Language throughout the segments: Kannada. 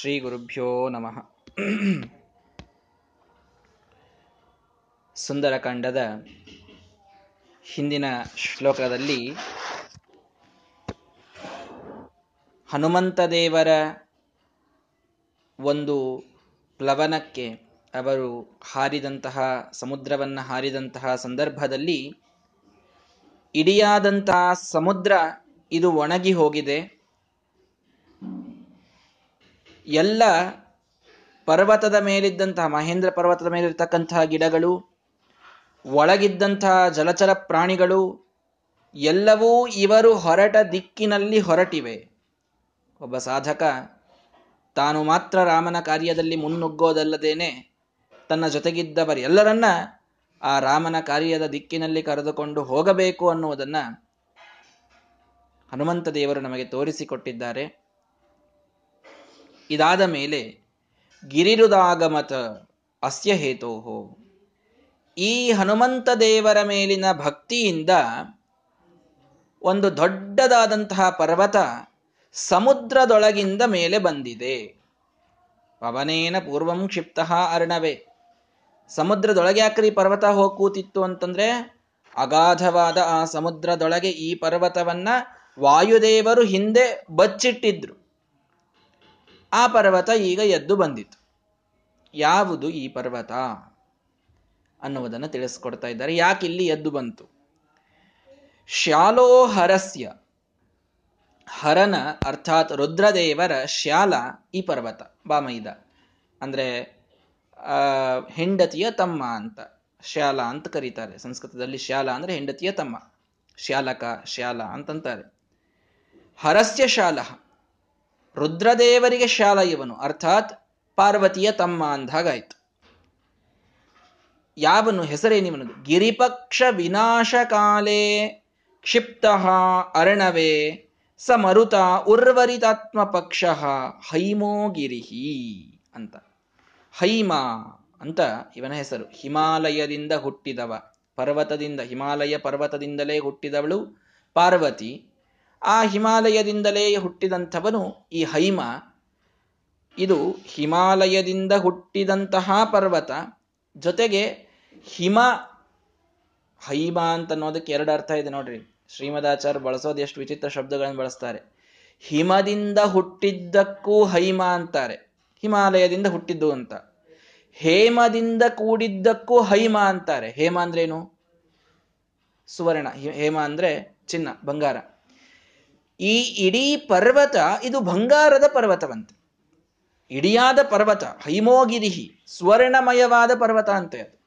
ಶ್ರೀ ಗುರುಭ್ಯೋ ನಮಃ. ಸುಂದರಕಾಂಡದ ಹಿಂದಿನ ಶ್ಲೋಕದಲ್ಲಿ ಹನುಮಂತ ದೇವರ ಒಂದು ಪ್ಲವನಕ್ಕೆ ಅವರು ಹಾರಿದಂತಹ, ಸಮುದ್ರವನ್ನು ಹಾರಿದಂತಹ ಸಂದರ್ಭದಲ್ಲಿ ಇಡಿಯಾದಂತಹ ಸಮುದ್ರ ಇದು ಒಣಗಿ ಹೋಗಿದೆ. ಎಲ್ಲ ಪರ್ವತದ ಮೇಲಿದ್ದಂತಹ, ಮಹೇಂದ್ರ ಪರ್ವತದ ಮೇಲಿರ್ತಕ್ಕಂತಹ ಗಿಡಗಳು, ಒಳಗಿದ್ದಂತಹ ಜಲಚರ ಪ್ರಾಣಿಗಳು, ಎಲ್ಲವೂ ಇವರು ಹೊರಟ ದಿಕ್ಕಿನಲ್ಲಿ ಹೊರಟಿವೆ. ಒಬ್ಬ ಸಾಧಕ ತಾನು ಮಾತ್ರ ರಾಮನ ಕಾರ್ಯದಲ್ಲಿ ಮುನ್ನುಗ್ಗೋದಲ್ಲದೇನೆ ತನ್ನ ಜೊತೆಗಿದ್ದವರು ಎಲ್ಲರನ್ನ ಆ ರಾಮನ ಕಾರ್ಯದ ದಿಕ್ಕಿನಲ್ಲಿ ಕರೆದುಕೊಂಡು ಹೋಗಬೇಕು ಅನ್ನುವುದನ್ನ ಹನುಮಂತ ದೇವರು ನಮಗೆ ತೋರಿಸಿಕೊಟ್ಟಿದ್ದಾರೆ. ಇದಾದ ಮೇಲೆ ಗಿರಿರುದಾಗಮತ ಅಸ್ಯ ಹೇತೋಹೋ. ಈ ಹನುಮಂತ ದೇವರ ಮೇಲಿನ ಭಕ್ತಿಯಿಂದ ಒಂದು ದೊಡ್ಡದಾದಂತಹ ಪರ್ವತ ಸಮುದ್ರದೊಳಗಿಂದ ಮೇಲೆ ಬಂದಿದೆ. ಪವನೇನ ಪೂರ್ವಂ ಕ್ಷಿಪ್ತ ಅರ್ಣವೇ. ಸಮುದ್ರದೊಳಗೆ ಯಾಕ್ರಿ ಪರ್ವತ ಹೋಗಿ ಕೂತಿತ್ತು ಅಂತಂದ್ರೆ ಅಗಾಧವಾದ ಆ ಸಮುದ್ರದೊಳಗೆ ಈ ಪರ್ವತವನ್ನ ವಾಯುದೇವರು ಹಿಂದೆ ಬಚ್ಚಿಟ್ಟಿದ್ರು. ಆ ಪರ್ವತ ಈಗ ಎದ್ದು ಬಂದಿತು. ಯಾವುದು ಈ ಪರ್ವತ? ಅನ್ನುವುದನ್ನು ತಿಳಿಸ್ಕೊಡ್ತಾ ಇದ್ದಾರೆ. ಯಾಕೆ ಇಲ್ಲಿ ಎದ್ದು ಬಂತು? ಶಾಲೋಹರಸ್ಯ ಹರನ ಅರ್ಥಾತ್ ರುದ್ರದೇವರ ಶ್ಯಾಲ ಈ ಪರ್ವತ, ಬಾಮೈದ. ಅಂದ್ರೆ, ಆ, ಹೆಂಡತಿಯ ತಮ್ಮ ಅಂತ. ಶ್ಯಾಲ ಅಂತ ಕರೀತಾರೆ. ಸಂಸ್ಕೃತದಲ್ಲಿ ಶ್ಯಾಲ ಅಂದ್ರೆ ಹೆಂಡತಿಯ ತಮ್ಮ. ಶ್ಯಾಲಕ, ಶ್ಯಾಲ ಅಂತಂತಾರೆ. ಹರಸ್ಯ ಶಾಲ ರುದ್ರದೇವರಿಗೆ ಶಾಲ ಇವನು. ಅರ್ಥಾತ್ ಪಾರ್ವತಿಯ ತಮ್ಮ ಅಂದಾಗಾಯಿತು ಯಾವನು ಹೆಸರೇನಿವನದು? ಗಿರಿಪಕ್ಷ ವಿನಾಶಕಾಲೇ ಕ್ಷಿಪ್ತ ಅರ್ಣವೇ ಸ ಮರುತ ಉರ್ವರಿತಾತ್ಮ ಪಕ್ಷ ಹೈಮೋ ಗಿರಿಹಿ ಅಂತ. ಹೈಮ ಅಂತ ಇವನ ಹೆಸರು. ಹಿಮಾಲಯದಿಂದ ಹುಟ್ಟಿದವ. ಪರ್ವತದಿಂದ, ಹಿಮಾಲಯ ಪರ್ವತದಿಂದಲೇ ಹುಟ್ಟಿದವಳು ಪಾರ್ವತಿ. ಆ ಹಿಮಾಲಯದಿಂದಲೇ ಹುಟ್ಟಿದಂಥವನು ಈ ಹೈಮ. ಇದು ಹಿಮಾಲಯದಿಂದ ಹುಟ್ಟಿದಂತಹ ಪರ್ವತ. ಜೊತೆಗೆ ಹಿಮ, ಹೈಮ ಅಂತ ಅನ್ನೋದಕ್ಕೆ ಎರಡು ಅರ್ಥ ಇದೆ ನೋಡ್ರಿ. ಶ್ರೀಮದಾಚಾರ್ಯ ಬಳಸೋದು ಎಷ್ಟು ವಿಚಿತ್ರ ಶಬ್ದಗಳನ್ನು ಬಳಸ್ತಾರೆ. ಹಿಮದಿಂದ ಹುಟ್ಟಿದ್ದಕ್ಕೂ ಹೈಮ ಅಂತಾರೆ. ಹಿಮಾಲಯದಿಂದ ಹುಟ್ಟಿದ್ದು ಅಂತ. ಹೇಮದಿಂದ ಕೂಡಿದ್ದಕ್ಕೂ ಹೈಮ ಅಂತಾರೆ. ಹೇಮ ಅಂದ್ರೇನು ಸುವರ್ಣ. ಹೇಮ ಅಂದ್ರೆ ಚಿನ್ನ, ಬಂಗಾರ. ಈ ಇಡೀ ಪರ್ವತ ಇದು ಬಂಗಾರದ ಪರ್ವತವಂತೆ. ಇಡಿಯಾದ ಪರ್ವತ, ಹೈಮೋಗಿರಿಹಿ, ಸ್ವರ್ಣಮಯವಾದ ಪರ್ವತ ಅಂತೆ ಅದು.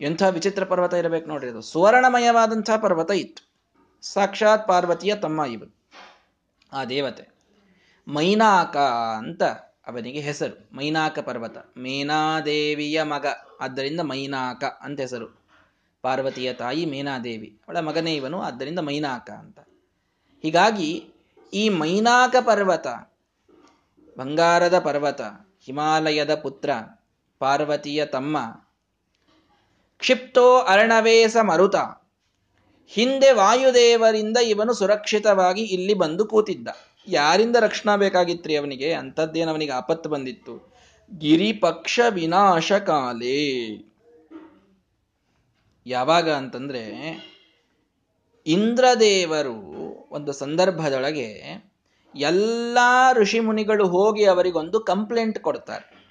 ಎಂಥ ವಿಚಿತ್ರ ಪರ್ವತ ಇರಬೇಕು ನೋಡ್ರಿ ಅದು. ಸ್ವರ್ಣಮಯವಾದಂಥ ಪರ್ವತ ಇತ್ತು. ಸಾಕ್ಷಾತ್ ಪಾರ್ವತಿಯ ತಮ್ಮ ಇವರು. ಆ ದೇವತೆ. ಮೈನಾಕ ಅಂತ ಅವನಿಗೆ ಹೆಸರು. ಮೈನಾಕ ಪರ್ವತ. ಮೇನಾದೇವಿಯ ಮಗ. ಆದ್ದರಿಂದ ಮೈನಾಕ ಅಂತ ಹೆಸರು. ಪಾರ್ವತಿಯ ತಾಯಿ ಮೇನಾದೇವಿ. ಅವಳ ಮಗನೇ ಇವನು. ಆದ್ದರಿಂದ ಮೈನಾಕ ಅಂತ. ಹೀಗಾಗಿ ಈ ಮೈನಾಕ ಪರ್ವತ, ಬಂಗಾರದ ಪರ್ವತ, ಹಿಮಾಲಯದ ಪುತ್ರ, ಪಾರ್ವತಿಯ ತಮ್ಮ, ಕ್ಷಿಪ್ತೋ ಅರ್ಣವೇಸ ಮರುತ, ಹಿಂದೆ ವಾಯುದೇವರಿಂದ ಇವನು ಸುರಕ್ಷಿತವಾಗಿ ಇಲ್ಲಿ ಬಂದು ಕೂತಿದ್ದ. ಯಾರಿಂದ ರಕ್ಷಣಾ ಬೇಕಾಗಿತ್ರಿ ಅವನಿಗೆ? ಅಂಥದ್ದೇನು ಅವನಿಗೆ ಆಪತ್ತು ಬಂದಿತ್ತು? ಗಿರಿಪಕ್ಷ ವಿನಾಶ ಕಾಲೇ. ಯಾವಾಗ ಅಂತಂದ್ರೆ ಇಂದ್ರದೇವರು ಒಂದು ಸಂದರ್ಭದೊಳಗೆ ಎಲ್ಲ ಋಷಿ ಮುನಿಗಳು ಹೋಗಿ ಅವರಿಗೊಂದು ಕಂಪ್ಲೇಂಟ್ ಕೊಡ್ತಾರೆ.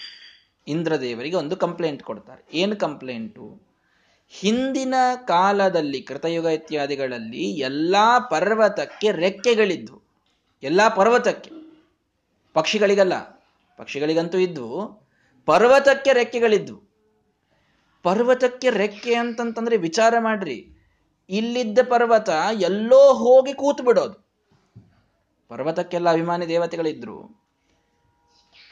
ಇಂದ್ರದೇವರಿಗೆ ಒಂದು ಕಂಪ್ಲೇಂಟ್ ಕೊಡ್ತಾರೆ. ಏನು ಕಂಪ್ಲೇಂಟು? ಹಿಂದಿನ ಕಾಲದಲ್ಲಿ ಕೃತಯುಗ ಇತ್ಯಾದಿಗಳಲ್ಲಿ ಎಲ್ಲ ಪರ್ವತಕ್ಕೆ ರೆಕ್ಕೆಗಳಿದ್ವು. ಎಲ್ಲಾ ಪರ್ವತಕ್ಕೆ. ಪಕ್ಷಿಗಳಿಗಲ್ಲ. ಪಕ್ಷಿಗಳಿಗಂತೂ ಇದ್ವು. ಪರ್ವತಕ್ಕೆ ರೆಕ್ಕೆಗಳಿದ್ವು. ಪರ್ವತಕ್ಕೆ ರೆಕ್ಕೆ ಅಂತಂತಂದ್ರೆ ವಿಚಾರ ಮಾಡ್ರಿ. ಇಲ್ಲಿದ್ದ ಪರ್ವತ ಎಲ್ಲೋ ಹೋಗಿ ಕೂತು ಬಿಡೋದು ಪರ್ವತಕ್ಕೆಲ್ಲ ಅಭಿಮಾನಿ ದೇವತೆಗಳಿದ್ರು.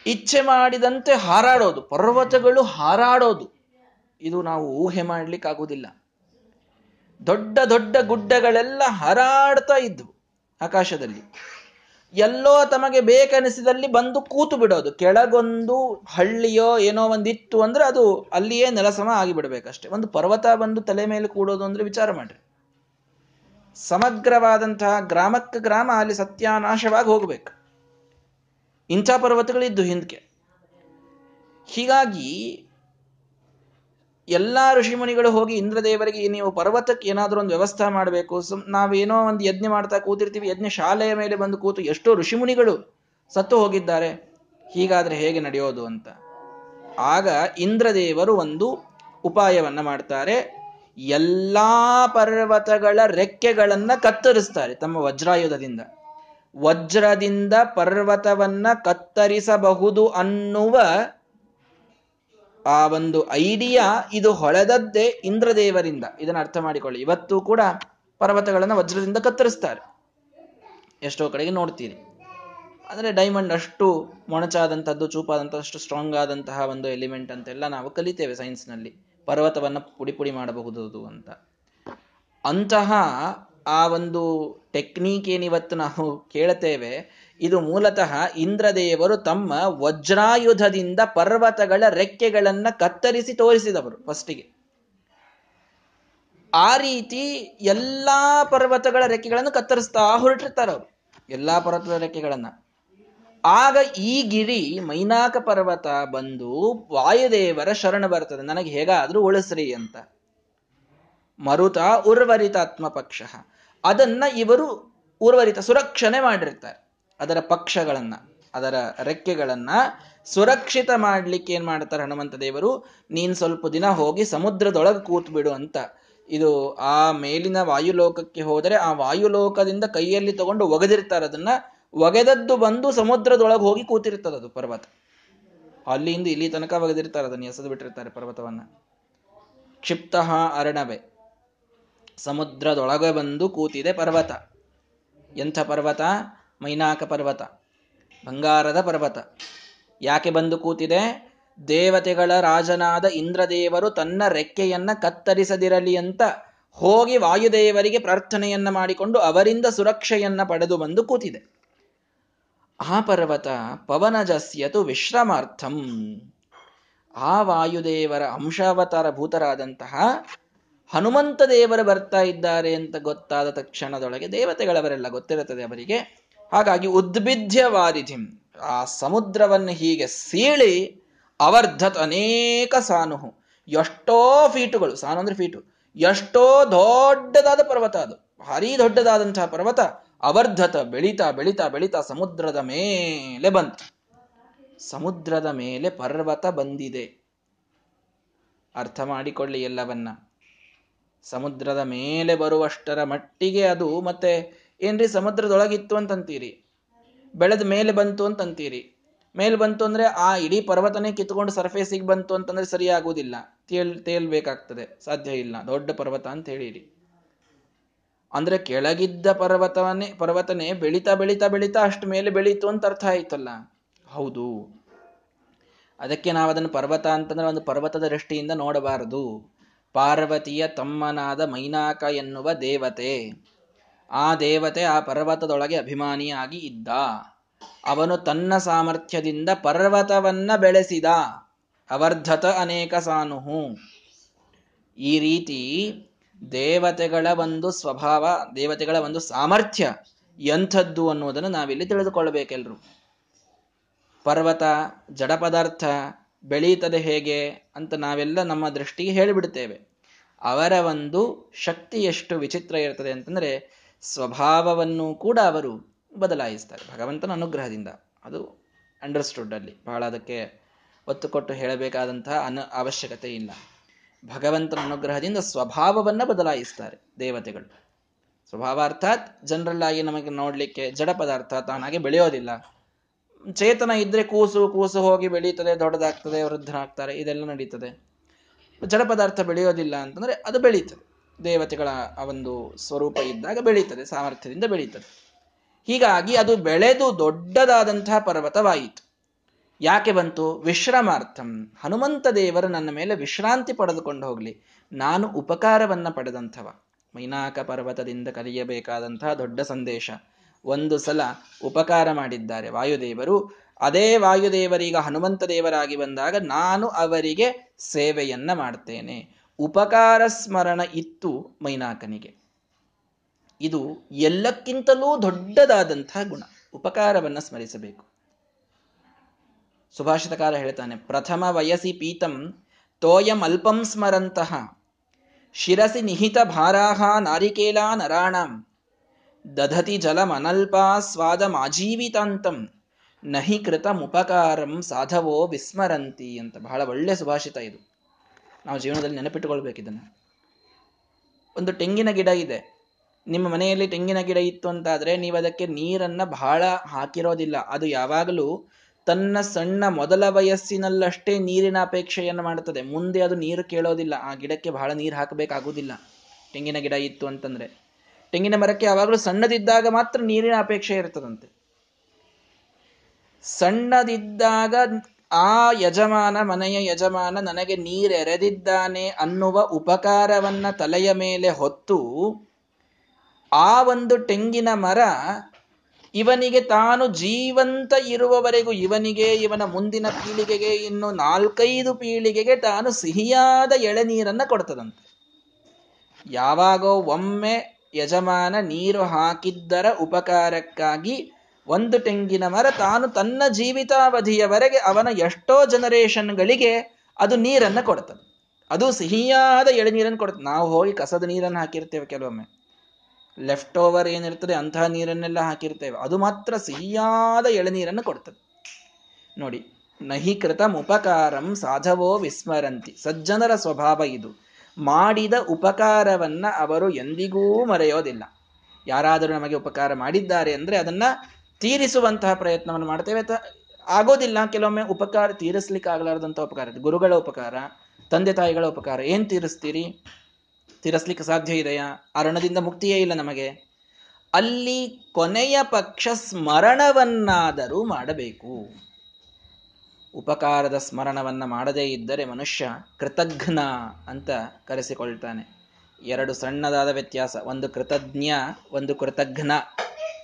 ಇಚ್ಛೆ ಮಾಡಿದಂತೆ ಹಾರಾಡೋದು. ಪರ್ವತಗಳು ಹಾರಾಡೋದು. ಇದು ನಾವು ಊಹೆ ಮಾಡ್ಲಿಕ್ಕಾಗುವುದಿಲ್ಲ. ದೊಡ್ಡ ದೊಡ್ಡ ಗುಡ್ಡಗಳೆಲ್ಲ ಹಾರಾಡ್ತಾ ಇದ್ವು ಆಕಾಶದಲ್ಲಿ. ಎಲ್ಲೋ ತಮಗೆ ಬೇಕನಿಸಿದಲ್ಲಿ ಬಂದು ಕೂತು ಬಿಡೋದು ಕೆಳಗೊಂದು ಹಳ್ಳಿಯೋ ಏನೋ ಒಂದಿತ್ತು ಅಂದ್ರೆ ಅದು ಅಲ್ಲಿಯೇ ನೆಲಸಮ ಆಗಿಬಿಡ್ಬೇಕಷ್ಟೆ. ಒಂದು ಪರ್ವತ ಬಂದು ತಲೆ ಮೇಲೆ ಕೂಡೋದು ಅಂದ್ರೆ ವಿಚಾರ ಮಾಡ್ರಿ. ಸಮಗ್ರವಾದಂತಹ ಗ್ರಾಮಕ್ಕೆ ಗ್ರಾಮ ಅಲ್ಲಿ ಸತ್ಯಾನಾಶವಾಗಿ ಹೋಗಬೇಕು. ಇಂಥ ಪರ್ವತಗಳಿದ್ದು ಹಿಂದಕ್ಕೆ ಹೀಗಾಗಿ ಎಲ್ಲ ಋಷಿಮುನಿಗಳು ಹೋಗಿ ಇಂದ್ರದೇವರಿಗೆ ನೀವು ಪರ್ವತಕ್ಕೆ ಏನಾದರೂ ಒಂದು ವ್ಯವಸ್ಥೆ ಮಾಡಬೇಕು. ನಾವೇನೋ ಒಂದು ಯಜ್ಞ ಮಾಡ್ತಾ ಕೂತಿರ್ತೀವಿ, ಯಜ್ಞ ಶಾಲೆಯ ಮೇಲೆ ಬಂದು ಕೂತು ಎಷ್ಟೋ ಋಷಿಮುನಿಗಳು ಸತ್ತು ಹೋಗಿದ್ದಾರೆ. ಹೀಗಾದ್ರೆ ಹೇಗೆ ನಡೆಯೋದು ಅಂತ. ಆಗ ಇಂದ್ರದೇವರು ಒಂದು ಉಪಾಯವನ್ನ ಮಾಡ್ತಾರೆ. ಎಲ್ಲಾ ಪರ್ವತಗಳ ರೆಕ್ಕೆಗಳನ್ನ ಕತ್ತರಿಸ್ತಾರೆ ತಮ್ಮ ವಜ್ರಾಯುಧದಿಂದ. ವಜ್ರದಿಂದ ಪರ್ವತವನ್ನ ಕತ್ತರಿಸಬಹುದು ಅನ್ನುವ ಆ ಒಂದು ಐಡಿಯಾ ಇದು ಹೊಳೆದದ್ದೇ ಇಂದ್ರದೇವರಿಂದ. ಇದನ್ನ ಅರ್ಥ ಮಾಡಿಕೊಳ್ಳಿ. ಇವತ್ತು ಕೂಡ ಪರ್ವತಗಳನ್ನು ವಜ್ರದಿಂದ ಕತ್ತರಿಸ್ತಾರೆ. ಎಷ್ಟೋ ಕಡೆಗೆ ನೋಡ್ತೀರಿ. ಅಂದ್ರೆ ಡೈಮಂಡ್ ಅಷ್ಟು ಮೊಣಚಾದಂಥದ್ದು ಅಷ್ಟು ಸ್ಟ್ರಾಂಗ್ ಆದಂತಹ ಒಂದು ಎಲಿಮೆಂಟ್ ಅಂತೆಲ್ಲ ನಾವು ಕಲಿತೇವೆ ಸೈನ್ಸ್ನಲ್ಲಿ ಪರ್ವತವನ್ನ ಪುಡಿ ಪುಡಿ ಮಾಡಬಹುದು ಅಂತ. ಅಂತಹ ಆ ಒಂದು ಟೆಕ್ನಿಕ್ ಏನಿವತ್ತು ನಾವು ಕೇಳುತ್ತೇವೆ, ಇದು ಮೂಲತಃ ಇಂದ್ರದೇವರು ತಮ್ಮ ವಜ್ರಾಯುಧದಿಂದ ಪರ್ವತಗಳ ರೆಕ್ಕೆಗಳನ್ನ ಕತ್ತರಿಸಿ ತೋರಿಸಿದವರು ಫಸ್ಟಿಗೆ ಆ ರೀತಿ ಎಲ್ಲಾ ಪರ್ವತಗಳ ರೆಕ್ಕೆಗಳನ್ನು ಕತ್ತರಿಸ್ತಾ ಹೊರಟಿರ್ತಾರೆ ಅವರು ಎಲ್ಲಾ ಪರ್ವತದ ರೆಕ್ಕೆಗಳನ್ನ. ಆಗ ಈ ಗಿರಿ ಮೈನಾಕ ಪರ್ವತ ಬಂದು ವಾಯುದೇವರ ಶರಣ ಬರ್ತದೆ. ನನಗೆ ಹೇಗಾದ್ರೂ ಉಳಿಸ್ರಿ ಅಂತ. ಮರುತ ಉರ್ವರಿತಾತ್ಮ ಪಕ್ಷ ಅದನ್ನ ಇವರು ಉರ್ವರಿತ, ಸುರಕ್ಷಣೆ ಮಾಡಿರ್ತಾರೆ. ಅದರ ಪಕ್ಷಗಳನ್ನ, ಅದರ ರೆಕ್ಕೆಗಳನ್ನ ಸುರಕ್ಷಿತ ಮಾಡ್ಲಿಕ್ಕೆ ಏನ್ ಮಾಡ್ತಾರೆ ಹನುಮಂತ ದೇವರು? ನೀನ್ ಸ್ವಲ್ಪ ದಿನ ಹೋಗಿ ಸಮುದ್ರದೊಳಗೆ ಕೂತ್ ಬಿಡು ಅಂತ. ಇದು ಆ ಮೇಲಿನ ವಾಯುಲೋಕಕ್ಕೆ ಹೋದರೆ ಆ ವಾಯುಲೋಕದಿಂದ ಕೈಯಲ್ಲಿ ತಗೊಂಡು ಒಗೆದಿರ್ತಾರೆ ಅದನ್ನ. ಒಗೆದದ್ದು ಬಂದು ಸಮುದ್ರದೊಳಗೆ ಹೋಗಿ ಕೂತಿರ್ತದೆ ಅದು ಪರ್ವತ. ಅಲ್ಲಿಂದ ಇಲ್ಲಿ ತನಕ ಒಗೆದಿರ್ತಾರೆ ಅದನ್ನು ಎಸೆದು ಬಿಟ್ಟಿರ್ತಾರೆ ಪರ್ವತವನ್ನ. ಕ್ಷಿಪ್ತ ಅರಣವೆ ಸಮುದ್ರದೊಳಗೆ ಬಂದು ಕೂತಿದೆ ಪರ್ವತ. ಎಂಥ ಪರ್ವತ? ಮೈನಾಕ ಪರ್ವತ. ಬಂಗಾರದ ಪರ್ವತ. ಯಾಕೆ ಬಂದು ಕೂತಿದೆ? ದೇವತೆಗಳ ರಾಜನಾದ ಇಂದ್ರದೇವರು ತನ್ನ ರೆಕ್ಕೆಯನ್ನ ಕತ್ತರಿಸದಿರಲಿ ಅಂತ ಹೋಗಿ ವಾಯುದೇವರಿಗೆ ಪ್ರಾರ್ಥನೆಯನ್ನ ಮಾಡಿಕೊಂಡು ಅವರಿಂದ ಸುರಕ್ಷೆಯನ್ನ ಪಡೆದು ಬಂದು ಕೂತಿದೆ. ಆ ಪರ್ವತ ಪವನಜಸ್ಯತು ವಿಶ್ರಮಾರ್ಥಂ. ಆ ವಾಯುದೇವರ ಅಂಶಾವತಾರ ಭೂತರಾದಂತಹ ಹನುಮಂತ ದೇವರು ಬರ್ತಾ ಇದ್ದಾರೆ ಅಂತ ಗೊತ್ತಾದ ತಕ್ಷಣದೊಳಗೆ ದೇವತೆಗಳವರೆಲ್ಲ ಗೊತ್ತಿರುತ್ತದೆ ಅವರಿಗೆ. ಹಾಗಾಗಿ ಉದ್ಭಿದ್ಯ ವಾರಿಧಿಂ ಆ ಸಮುದ್ರವನ್ನು ಹೀಗೆ ಸೀಳಿ ಅವರ್ಧತ್ ಅನೇಕ ಸಾನುಹು. ಎಷ್ಟೋ ಫೀಟುಗಳು, ಸಾನು ಅಂದ್ರೆ ಫೀಟು, ಎಷ್ಟೋ ದೊಡ್ಡದಾದ ಪರ್ವತ ಅದು. ಭಾರಿ ದೊಡ್ಡದಾದಂತಹ ಪರ್ವತ. ಅವರ್ಧತ, ಬೆಳೀತಾ ಬೆಳೀತಾ ಬೆಳೀತಾ ಸಮುದ್ರದ ಮೇಲೆ ಬಂತು. ಸಮುದ್ರದ ಮೇಲೆ ಪರ್ವತ ಬಂದಿದೆ. ಅರ್ಥ ಮಾಡಿಕೊಳ್ಳಿ ಎಲ್ಲವನ್ನ. ಸಮುದ್ರದ ಮೇಲೆ ಬರುವಷ್ಟರ ಮಟ್ಟಿಗೆ ಅದು ಮತ್ತೆ ಏನ್ರಿ ಸಮುದ್ರದೊಳಗಿತ್ತು ಅಂತಂತೀರಿ? ಬೆಳೆದ ಮೇಲೆ ಬಂತು ಅಂತಂತೀರಿ? ಮೇಲೆ ಬಂತು ಅಂದ್ರೆ ಆ ಇಡೀ ಪರ್ವತನೇ ಕಿತ್ಕೊಂಡು ಸರ್ಫೇಸಿಗೆ ಬಂತು ಅಂತಂದ್ರೆ ಸರಿಯಾಗುವುದಿಲ್ಲ. ತೇಲ್, ತೇಲ್ಬೇಕಾಗ್ತದೆ. ಸಾಧ್ಯ ಇಲ್ಲ. ದೊಡ್ಡ ಪರ್ವತ ಅಂತ ಹೇಳಿರಿ. ಅಂದ್ರೆ ಕೆಳಗಿದ್ದ ಪರ್ವತವನ್ನೇ, ಪರ್ವತನೇ ಬೆಳೀತಾ ಬೆಳೀತಾ ಬೆಳೀತಾ ಅಷ್ಟು ಮೇಲೆ ಬೆಳೀತು ಅಂತ ಅರ್ಥ ಆಯ್ತಲ್ಲ? ಹೌದು. ಅದಕ್ಕೆ ನಾವು ಅದನ್ನು ಪರ್ವತ ಅಂತಂದ್ರೆ ಒಂದು ಪರ್ವತದ ದೃಷ್ಟಿಯಿಂದ ನೋಡಬಾರದು. ಪಾರ್ವತಿಯ ತಮ್ಮನಾದ ಮೈನಾಕ ಎನ್ನುವ ದೇವತೆ. ಆ ದೇವತೆ ಆ ಪರ್ವತದೊಳಗೆ ಅಭಿಮಾನಿಯಾಗಿ ಇದ್ದ. ಅವನು ತನ್ನ ಸಾಮರ್ಥ್ಯದಿಂದ ಪರ್ವತವನ್ನ ಬೆಳೆಸಿದ. ಅವರ್ಧತ ಅನೇಕ ಸಾನುಹು. ಈ ರೀತಿ ದೇವತೆಗಳ ಒಂದು ಸ್ವಭಾವ, ದೇವತೆಗಳ ಒಂದು ಸಾಮರ್ಥ್ಯ ಎಂಥದ್ದು ಅನ್ನುವುದನ್ನು ನಾವಿಲ್ಲಿ ತಿಳಿದುಕೊಳ್ಳಬೇಕೆಲ್ರು ಪರ್ವತ, ಜಡ ಪದಾರ್ಥ ಬೆಳೀತದೆ ಹೇಗೆ ಅಂತ ನಾವೆಲ್ಲ ನಮ್ಮ ದೃಷ್ಟಿಗೆ ಹೇಳಿಬಿಡ್ತೇವೆ ಅವರ ಒಂದು ಶಕ್ತಿ ಎಷ್ಟು ವಿಚಿತ್ರ ಇರ್ತದೆ ಅಂತಂದ್ರೆ ಸ್ವಭಾವವನ್ನು ಕೂಡ ಅವರು ಬದಲಾಯಿಸ್ತಾರೆ ಭಗವಂತನ ಅನುಗ್ರಹದಿಂದ. ಅದು ಅಂಡರ್ಸ್ಟುಡ್ ಅಲ್ಲಿ. ಬಹಳ ಅದಕ್ಕೆ ಒತ್ತು ಕೊಟ್ಟು ಹೇಳಬೇಕಾದಂತಹ ಅನ ಅವಶ್ಯಕತೆ ಇಲ್ಲ. ಭಗವಂತನ ಅನುಗ್ರಹದಿಂದ ಸ್ವಭಾವವನ್ನು ಬದಲಾಯಿಸ್ತಾರೆ ದೇವತೆಗಳು. ಸ್ವಭಾವ ಅರ್ಥಾತ್ ಜನರಲ್ ಆಗಿ ನಮಗೆ ನೋಡ್ಲಿಕ್ಕೆ ಜಡ ಪದಾರ್ಥ, ತಾನಾಗೆ ಬೆಳೆಯೋದಿಲ್ಲ. ಚೇತನ ಇದ್ರೆ ಕೂಸು ಕೂಸು ಹೋಗಿ ಬೆಳೀತದೆ, ದೊಡ್ಡದಾಗ್ತದೆ, ವೃದ್ಧರಾಗ್ತಾರೆ, ಇದೆಲ್ಲ ನಡೀತದೆ. ಜಡ ಪದಾರ್ಥ ಬೆಳೆಯೋದಿಲ್ಲ ಅಂತಂದ್ರೆ ಅದು ಬೆಳೀತದೆ. ದೇವತೆಗಳ ಆ ಒಂದು ಸ್ವರೂಪ ಇದ್ದಾಗ ಬೆಳೀತದೆ, ಸಾಮರ್ಥ್ಯದಿಂದ ಬೆಳೀತದೆ. ಹೀಗಾಗಿ ಅದು ಬೆಳೆದು ದೊಡ್ಡದಾದಂತಹ ಪರ್ವತವಾಯಿತು. ಯಾಕೆ ಬಂತು? ವಿಶ್ರಮಾರ್ಥಂ. ಹನುಮಂತ ದೇವರು ನನ್ನ ಮೇಲೆ ವಿಶ್ರಾಂತಿ ಪಡೆದುಕೊಂಡು ಹೋಗಲಿ. ನಾನು ಉಪಕಾರವನ್ನ ಪಡೆದಂಥವ. ಮೈನಾಕ ಪರ್ವತದಿಂದ ಕಲಿಯಬೇಕಾದಂತಹ ದೊಡ್ಡ ಸಂದೇಶ. ಒಂದು ಸಲ ಉಪಕಾರ ಮಾಡಿದ್ದಾರೆ ವಾಯುದೇವರು. ಅದೇ ವಾಯುದೇವರೀಗ ಹನುಮಂತ ದೇವರಾಗಿ ಬಂದಾಗ ನಾನು ಅವರಿಗೆ ಸೇವೆಯನ್ನ ಮಾಡ್ತೇನೆ. ಉಪಕಾರ ಸ್ಮರಣ ಇತ್ತು ಮೈನಾಕನಿಗೆ. ಇದು ಎಲ್ಲಕ್ಕಿಂತಲೂ ದೊಡ್ಡದಾದಂತಹ ಗುಣ. ಉಪಕಾರವನ್ನ ಸ್ಮರಿಸಬೇಕು. ಸುಭಾಷಿತಕಾರ ಹೇಳ್ತಾನೆ, ಪ್ರಥಮ ವಯಸಿ ಪೀತಂ ತೋಯಂ ಅಲ್ಪಂ ಸ್ಮರಂತಹ ಶಿರಸಿ ನಿಹಿತ ಭಾರಾಹ ನಾರಿಕೇಲ ನರಾಣಂ, ದಧತಿ ಜಲಮನಲ್ಪಾ ಸ್ವಾದಮಾಜೀವಿತಾಂತಂ ನಹಿ ಕೃತ ಉಪಕಾರಂ ಸಾಧವೋ ವಿಸ್ಮರಂತಿ ಅಂತ ಬಹಳ ಒಳ್ಳೆ ಸುಭಾಷಿತ ಇದು. ನಾವು ಜೀವನದಲ್ಲಿ ನೆನಪಿಟ್ಟುಕೊಳ್ಬೇಕಿದನ್ನು ಒಂದು ತೆಂಗಿನ ಗಿಡ ಇದೆ. ನಿಮ್ಮ ಮನೆಯಲ್ಲಿ ತೆಂಗಿನ ಗಿಡ ಇತ್ತು ಅಂತಾದ್ರೆ ನೀವು ಅದಕ್ಕೆ ನೀರನ್ನ ಬಹಳ ಹಾಕಿರೋದಿಲ್ಲ. ಅದು ಯಾವಾಗಲೂ ತನ್ನ ಸಣ್ಣ ಮೊದಲ ವಯಸ್ಸಿನಲ್ಲಷ್ಟೇ ನೀರಿನ ಅಪೇಕ್ಷೆಯನ್ನು ಮಾಡುತ್ತದೆ. ಮುಂದೆ ಅದು ನೀರು ಕೇಳೋದಿಲ್ಲ. ಆ ಗಿಡಕ್ಕೆ ಬಹಳ ನೀರು ಹಾಕಬೇಕಾಗುವುದಿಲ್ಲ. ತೆಂಗಿನ ಗಿಡ ಇತ್ತು ಅಂತಂದ್ರೆ. ತೆಂಗಿನ ಮರಕ್ಕೆ ಯಾವಾಗಲೂ ಸಣ್ಣದಿದ್ದಾಗ ಮಾತ್ರ ನೀರಿನ ಅಪೇಕ್ಷೆ ಇರ್ತದಂತೆ. ಸಣ್ಣದಿದ್ದಾಗ ಆ ಯಜಮಾನ, ಮನೆಯ ಯಜಮಾನ ನನಗೆ ನೀರೆರೆದಿದ್ದಾನೆ ಅನ್ನುವ ಉಪಕಾರವನ್ನ ತಲೆಯ ಮೇಲೆ ಹೊತ್ತು ಆ ಒಂದು ತೆಂಗಿನ ಮರ ಇವನಿಗೆ ತಾನು ಜೀವಂತ ಇರುವವರೆಗೂ ಇವನಿಗೆ, ಇವನ ಮುಂದಿನ ಪೀಳಿಗೆಗೆ, ಇನ್ನು ನಾಲ್ಕೈದು ಪೀಳಿಗೆಗೆ ತಾನು ಸಿಹಿಯಾದ ಎಳೆನೀರನ್ನ ಕೊಡ್ತದಂತೆ. ಯಾವಾಗೋ ಒಮ್ಮೆ ಯಜಮಾನ ನೀರು ಹಾಕಿದ್ದರ ಉಪಕಾರಕ್ಕಾಗಿ ಒಂದು ತೆಂಗಿನ ಮರ ತಾನು ತನ್ನ ಜೀವಿತಾವಧಿಯವರೆಗೆ ಅವನ ಎಷ್ಟೋ ಜನರೇಷನ್ಗಳಿಗೆ ಅದು ನೀರನ್ನು ಕೊಡ್ತದೆ. ಅದು ಸಿಹಿಯಾದ ಎಳೆನೀರನ್ನು ಕೊಡುತ್ತೆ ನಾವು ಹೋಗಿ ಕಸದ ನೀರನ್ನು ಹಾಕಿರ್ತೇವೆ ಕೆಲವೊಮ್ಮೆ. ಲೆಫ್ಟ್ ಓವರ್ ಏನಿರ್ತದೆ ಅಂತಹ ನೀರನ್ನೆಲ್ಲ ಹಾಕಿರ್ತೇವೆ. ಅದು ಮಾತ್ರ ಸಿಹಿಯಾದ ಎಳನೀರನ್ನು ಕೊಡ್ತದೆ. ನೋಡಿ ನಹಿ ಕೃತಂ ಉಪಕಾರಂ ಸಾಧವೋ ವಿಸ್ಮರಂತಿ. ಸಜ್ಜನರ ಸ್ವಭಾವ ಇದು. ಮಾಡಿದ ಉಪಕಾರವನ್ನ ಅವರು ಎಂದಿಗೂ ಮರೆಯೋದಿಲ್ಲ. ಯಾರಾದರೂ ನಮಗೆ ಉಪಕಾರ ಮಾಡಿದ್ದಾರೆ ಅಂದ್ರೆ ಅದನ್ನ ತೀರಿಸುವಂತಹ ಪ್ರಯತ್ನವನ್ನು ಮಾಡ್ತೇವೆ. ಆಗೋದಿಲ್ಲ. ಕೆಲವೊಮ್ಮೆ ಉಪಕಾರ ತೀರಿಸ್ಲಿಕ್ಕೆ ಆಗಲಾರದಂತ ಉಪಕಾರ. ಗುರುಗಳ ಉಪಕಾರ, ತಂದೆ ತಾಯಿಗಳ ಉಪಕಾರ. ಏನ್ ತೀರಿಸ್ತೀರಿ? ತೀರಿಸ್ಲಿಕ್ಕೆ ಸಾಧ್ಯ ಇದೆಯಾ? ಆ ಮುಕ್ತಿಯೇ ಇಲ್ಲ ನಮಗೆ. ಅಲ್ಲಿ ಕೊನೆಯ ಪಕ್ಷ ಸ್ಮರಣವನ್ನಾದರೂ ಮಾಡಬೇಕು. ಉಪಕಾರದ ಸ್ಮರಣವನ್ನು ಮಾಡದೇ ಇದ್ದರೆ ಮನುಷ್ಯ ಕೃತಜ್ಞ ಅಂತ ಕರೆಸಿಕೊಳ್ತಾನೆ. ಎರಡು ಸಣ್ಣದಾದ ವ್ಯತ್ಯಾಸ, ಒಂದು ಕೃತಜ್ಞ ಒಂದು ಕೃತಜ್ಞ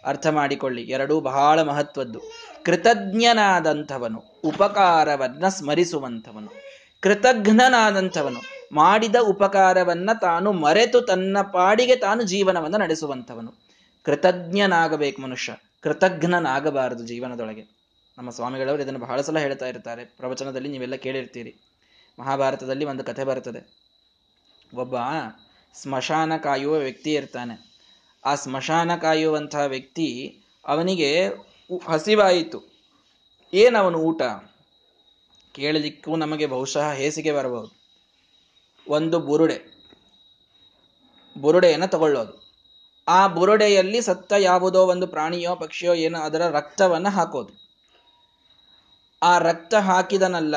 ಅರ್ಥ ಮಾಡಿಕೊಳ್ಳಿ, ಎರಡೂ ಬಹಳ ಮಹತ್ವದ್ದು. ಕೃತಜ್ಞನಾದಂಥವನು, ಉಪಕಾರವನ್ನು ಸ್ಮರಿಸುವಂಥವನು. ಕೃತಜ್ಞನಾದಂಥವನು ಮಾಡಿದ ಉಪಕಾರವನ್ನ ತಾನು ಮರೆತು ತನ್ನ ಪಾಡಿಗೆ ತಾನು ಜೀವನವನ್ನ ನಡೆಸುವಂಥವನು. ಕೃತಜ್ಞನಾಗಬೇಕು ಮನುಷ್ಯ. ಕೃತಜ್ಞನಾಗಬಾರದು ಜೀವನದೊಳಗೆ. ನಮ್ಮ ಸ್ವಾಮಿಗಳವರು ಇದನ್ನು ಬಹಳ ಸಲ ಹೇಳ್ತಾ ಇರ್ತಾರೆ. ಪ್ರವಚನದಲ್ಲಿ ನೀವೆಲ್ಲ ಕೇಳಿರ್ತೀರಿ. ಮಹಾಭಾರತದಲ್ಲಿ ಒಂದು ಕಥೆ ಬರ್ತದೆ. ಒಬ್ಬ ಸ್ಮಶಾನ ಕಾಯುವ ವ್ಯಕ್ತಿ ಇರ್ತಾನೆ. ಆ ಸ್ಮಶಾನ ಕಾಯುವಂತಹ ವ್ಯಕ್ತಿ ಅವನಿಗೆ ಹಸಿವಾಯಿತು. ಏನವನು ಊಟ? ಕೇಳಲಿಕ್ಕೂ ನಮಗೆ ಬಹುಶಃ ಹೇಸಿಗೆ ಬರಬಹುದು. ಒಂದು ಬುರುಡೆ. ಬುರುಡೆಯನ್ನು ತಗೊಳ್ಳೋದು. ಆ ಬುರುಡೆಯಲ್ಲಿ ಸತ್ತ ಯಾವುದೋ ಒಂದು ಪ್ರಾಣಿಯೋ ಪಕ್ಷಿಯೋ ಏನೋ ಅದರ ರಕ್ತವನ್ನು ಹಾಕೋದು. ಆ ರಕ್ತ ಹಾಕಿದನಲ್ಲ,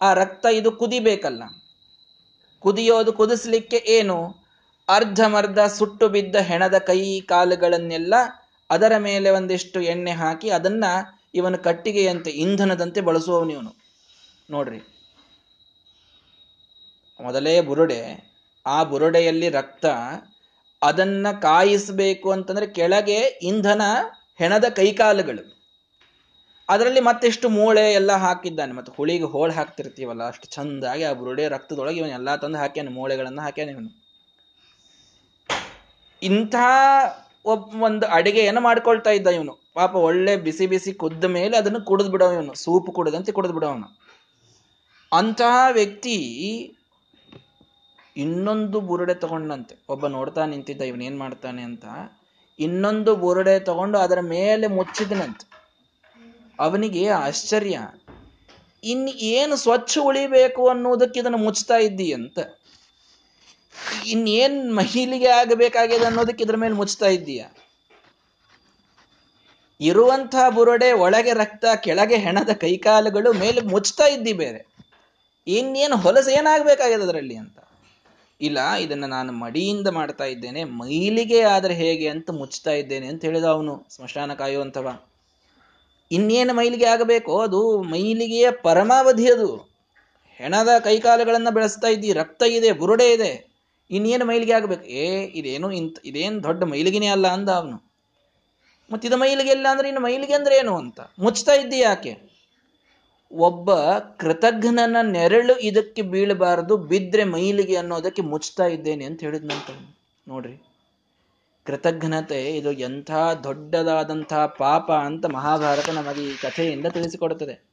ಆ ರಕ್ತ ಇದು ಕುದಿಬೇಕಲ್ಲ. ಕುದಿಯೋದು ಕುದಿಸ್ಲಿಕ್ಕೆ ಏನು? ಅರ್ಧಮರ್ಧ ಸುಟ್ಟು ಬಿದ್ದ ಹೆಣದ ಕೈ ಕಾಲುಗಳನ್ನೆಲ್ಲ ಅದರ ಮೇಲೆ ಒಂದಿಷ್ಟು ಎಣ್ಣೆ ಹಾಕಿ ಅದನ್ನ ಇವನು ಕಟ್ಟಿಗೆಯಂತೆ ಇಂಧನದಂತೆ ಬಳಸುವವನು ಇವನು. ನೋಡ್ರಿ. ಮೊದಲೇ ಬುರುಡೆ. ಆ ಬುರುಡೆಯಲ್ಲಿ ರಕ್ತ. ಅದನ್ನ ಕಾಯಿಸಬೇಕು ಅಂತಂದ್ರೆ ಕೆಳಗೆ ಇಂಧನ, ಹೆಣದ ಕೈಕಾಲುಗಳು. ಅದರಲ್ಲಿ ಮತ್ತೆಷ್ಟು ಮೂಳೆ ಎಲ್ಲ ಹಾಕಿದ್ದಾನೆ. ಮತ್ತೆ ಹುಳಿಗೆ ಹೋಳು ಹಾಕ್ತಿರ್ತೀವಲ್ಲ, ಅಷ್ಟು ಚಂದಾಗಿ ಆ ಬುರುಡೆ ರಕ್ತದೊಳಗೆ ಇವನು ಎಲ್ಲಾ ತಂದು ಹಾಕ್ಯಾನೆ, ಮೂಳೆಗಳನ್ನ ಹಾಕ್ಯಾನೆ ಇವನು. ಇಂಥ ಒಬ್ಬ ಒಂದು ಅಡಿಗೆಯನ್ನು ಮಾಡ್ಕೊಳ್ತಾ ಇದ್ದ ಇವನು. ಪಾಪ ಒಳ್ಳೆ ಬಿಸಿ ಬಿಸಿ ಕುದ್ದ ಮೇಲೆ ಅದನ್ನು ಕುಡಿದ್ಬಿಡೋ ಇವನು. ಸೂಪ್ ಕುಡಿದಂತೆ ಕುಡಿದ್ಬಿಡೋ ಅವನು. ಅಂತಹ ವ್ಯಕ್ತಿ ಇನ್ನೊಂದು ಬುರುಡೆ ತಗೊಂಡಂತೆ. ಒಬ್ಬ ನೋಡ್ತಾ ನಿಂತಿದ್ದ, ಇವನ್ ಏನ್ ಮಾಡ್ತಾನೆ ಅಂತ. ಇನ್ನೊಂದು ಬುರುಡೆ ತಗೊಂಡು ಅದರ ಮೇಲೆ ಮುಚ್ಚಿದನಂತೆ. ಅವನಿಗೆ ಆಶ್ಚರ್ಯ. ಇನ್ ಏನು ಸ್ವಚ್ಛ ಉಳಿಬೇಕು ಅನ್ನೋದಕ್ಕೆ ಇದನ್ನು ಮುಚ್ತಾ ಇದ್ದಿ ಅಂತ. ಇನ್ನೇನ್ ಮಹಿಳೆಗೆ ಆಗಬೇಕಾಗಿದೆ ಅನ್ನೋದಕ್ಕೆ ಇದ್ರ ಮೇಲೆ ಮುಚ್ತಾ ಇದ್ದೀಯ. ಇರುವಂತಹ ಬುರುಡೆ ಒಳಗೆ ರಕ್ತ, ಕೆಳಗೆ ಹೆಣದ ಕೈಕಾಲುಗಳು ಮೇಲೆ ಮುಚ್ತಾ ಇದ್ದಿ ಬೇರೆ. ಇನ್ನೇನು ಹೊಲಸು ಏನಾಗಬೇಕಾಗಿದೆ ಅದರಲ್ಲಿ ಅಂತ. ಇಲ್ಲ, ಇದನ್ನ ನಾನು ಮಡಿಯಿಂದ ಮಾಡ್ತಾ ಇದ್ದೇನೆ, ಮೈಲಿಗೆ ಆದ್ರೆ ಹೇಗೆ ಅಂತ ಮುಚ್ತಾ ಇದ್ದೇನೆ ಅಂತ ಹೇಳಿದ ಅವನು, ಸ್ಮಶಾನ ಕಾಯುವಂಥವ ಇನ್ನೇನು ಮೈಲಿಗೆ ಆಗಬೇಕು? ಅದು ಮೈಲಿಗೆಯ ಪರಮಾವಧಿ ಅದು. ಹೆಣದ ಕೈಕಾಲುಗಳನ್ನ ಬೆಳೆಸ್ತಾ ಇದ್ದಿ, ರಕ್ತ ಇದೆ, ಬುರುಡೆ ಇದೆ, ಇನ್ನೇನು ಮೈಲಿಗೆ ಆಗಬೇಕು? ಏ, ಇದೇನು ಇಂತ ಇದೇನು ದೊಡ್ಡ ಮೈಲಿಗೆನೇ ಅಲ್ಲ ಅಂದ ಅವನು. ಮತ್ತಿದ ಮೈಲಿಗೆ ಇಲ್ಲ ಅಂದ್ರೆ ಇನ್ನು ಮೈಲಿಗೆ ಅಂದ್ರೆ ಏನು ಅಂತ? ಮುಚ್ತಾ ಇದ್ದಿ ಯಾಕೆ? ಒಬ್ಬ ಕೃತಜ್ಞನ ನೆರಳು ಇದಕ್ಕೆ ಬೀಳಬಾರದು, ಬಿದ್ರೆ ಮೈಲಿಗೆ ಅನ್ನೋದಕ್ಕೆ ಮುಚ್ತಾ ಇದ್ದೇನೆ ಅಂತ ಹೇಳಿದ್ನಂತ ನೋಡ್ರಿ. ಕೃತಜ್ಞತೆ ಇದು ಎಂಥ ದೊಡ್ಡದಾದಂಥ ಪಾಪ ಅಂತ ಮಹಾಭಾರತ ನಮಗೆ ಈ ಕಥೆಯಿಂದ ತಿಳಿಸಿಕೊಡುತ್ತದೆ.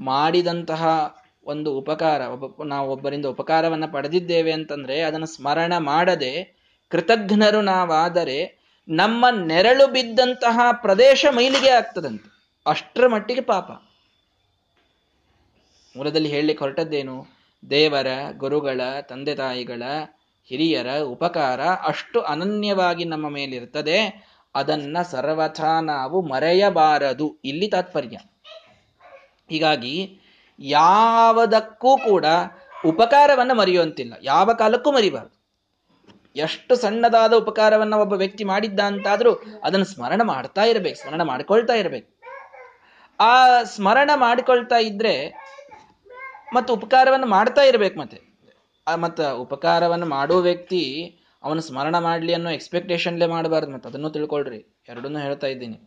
ಮಾಡಿದಂತಹ ಒಂದು ಉಪಕಾರ, ಒಬ್ಬ, ನಾವು ಒಬ್ಬರಿಂದ ಉಪಕಾರವನ್ನು ಪಡೆದಿದ್ದೇವೆ ಅಂತಂದ್ರೆ ಅದನ್ನು ಸ್ಮರಣ ಮಾಡದೆ ಕೃತಜ್ಞರು ನಾವಾದರೆ ನಮ್ಮ ನೆರಳು ಬಿದ್ದಂತಹ ಪ್ರದೇಶ ಮೈಲಿಗೆ ಆಗ್ತದಂತೆ. ಅಷ್ಟರ ಮಟ್ಟಿಗೆ ಪಾಪ. ಮೂಲದಲ್ಲಿ ಹೇಳಲಿಕ್ಕೆ ಹೊರಟದ್ದೇನು? ದೇವರ, ಗುರುಗಳ ತಂದೆ ತಾಯಿಗಳ ಹಿರಿಯರ ಉಪಕಾರ ಅಷ್ಟು ಅನನ್ಯವಾಗಿ ನಮ್ಮ ಮೇಲಿರ್ತದೆ ಅದನ್ನ ಸರ್ವಥಾ ನಾವು ಮರೆಯಬಾರದು. ಇಲ್ಲಿ ತಾತ್ಪರ್ಯ. ಹೀಗಾಗಿ ಯಾವುದಕ್ಕೂ ಕೂಡ ಉಪಕಾರವನ್ನು ಮರೆಯುವಂತಿಲ್ಲ. ಯಾವ ಕಾಲಕ್ಕೂ ಮರಿಬಾರದು. ಎಷ್ಟು ಸಣ್ಣದಾದ ಉಪಕಾರವನ್ನ ಒಬ್ಬ ವ್ಯಕ್ತಿ ಮಾಡಿದ್ದ ಅಂತಾದ್ರೂ ಅದನ್ನು ಸ್ಮರಣ ಮಾಡ್ತಾ ಇರಬೇಕು, ಸ್ಮರಣ ಮಾಡ್ಕೊಳ್ತಾ ಇರಬೇಕು. ಆ ಸ್ಮರಣ ಮಾಡಿಕೊಳ್ತಾ ಇದ್ರೆ ಮತ್ತು ಉಪಕಾರವನ್ನು ಮಾಡ್ತಾ ಇರ್ಬೇಕು ಮತ್ತೆ. ಮತ್ತು ಉಪಕಾರವನ್ನು ಮಾಡೋ ವ್ಯಕ್ತಿ ಅವನು ಸ್ಮರಣ ಮಾಡಲಿ ಅನ್ನೋ ಎಕ್ಸ್ಪೆಕ್ಟೇಷನ್ಲೇ ಮಾಡಬಾರ್ದು ಮತ್ತೆ, ಅದನ್ನು ತಿಳ್ಕೊಳ್ರಿ. ಎರಡನ್ನೂ ಹೇಳ್ತಾ ಇದ್ದೀನಿ.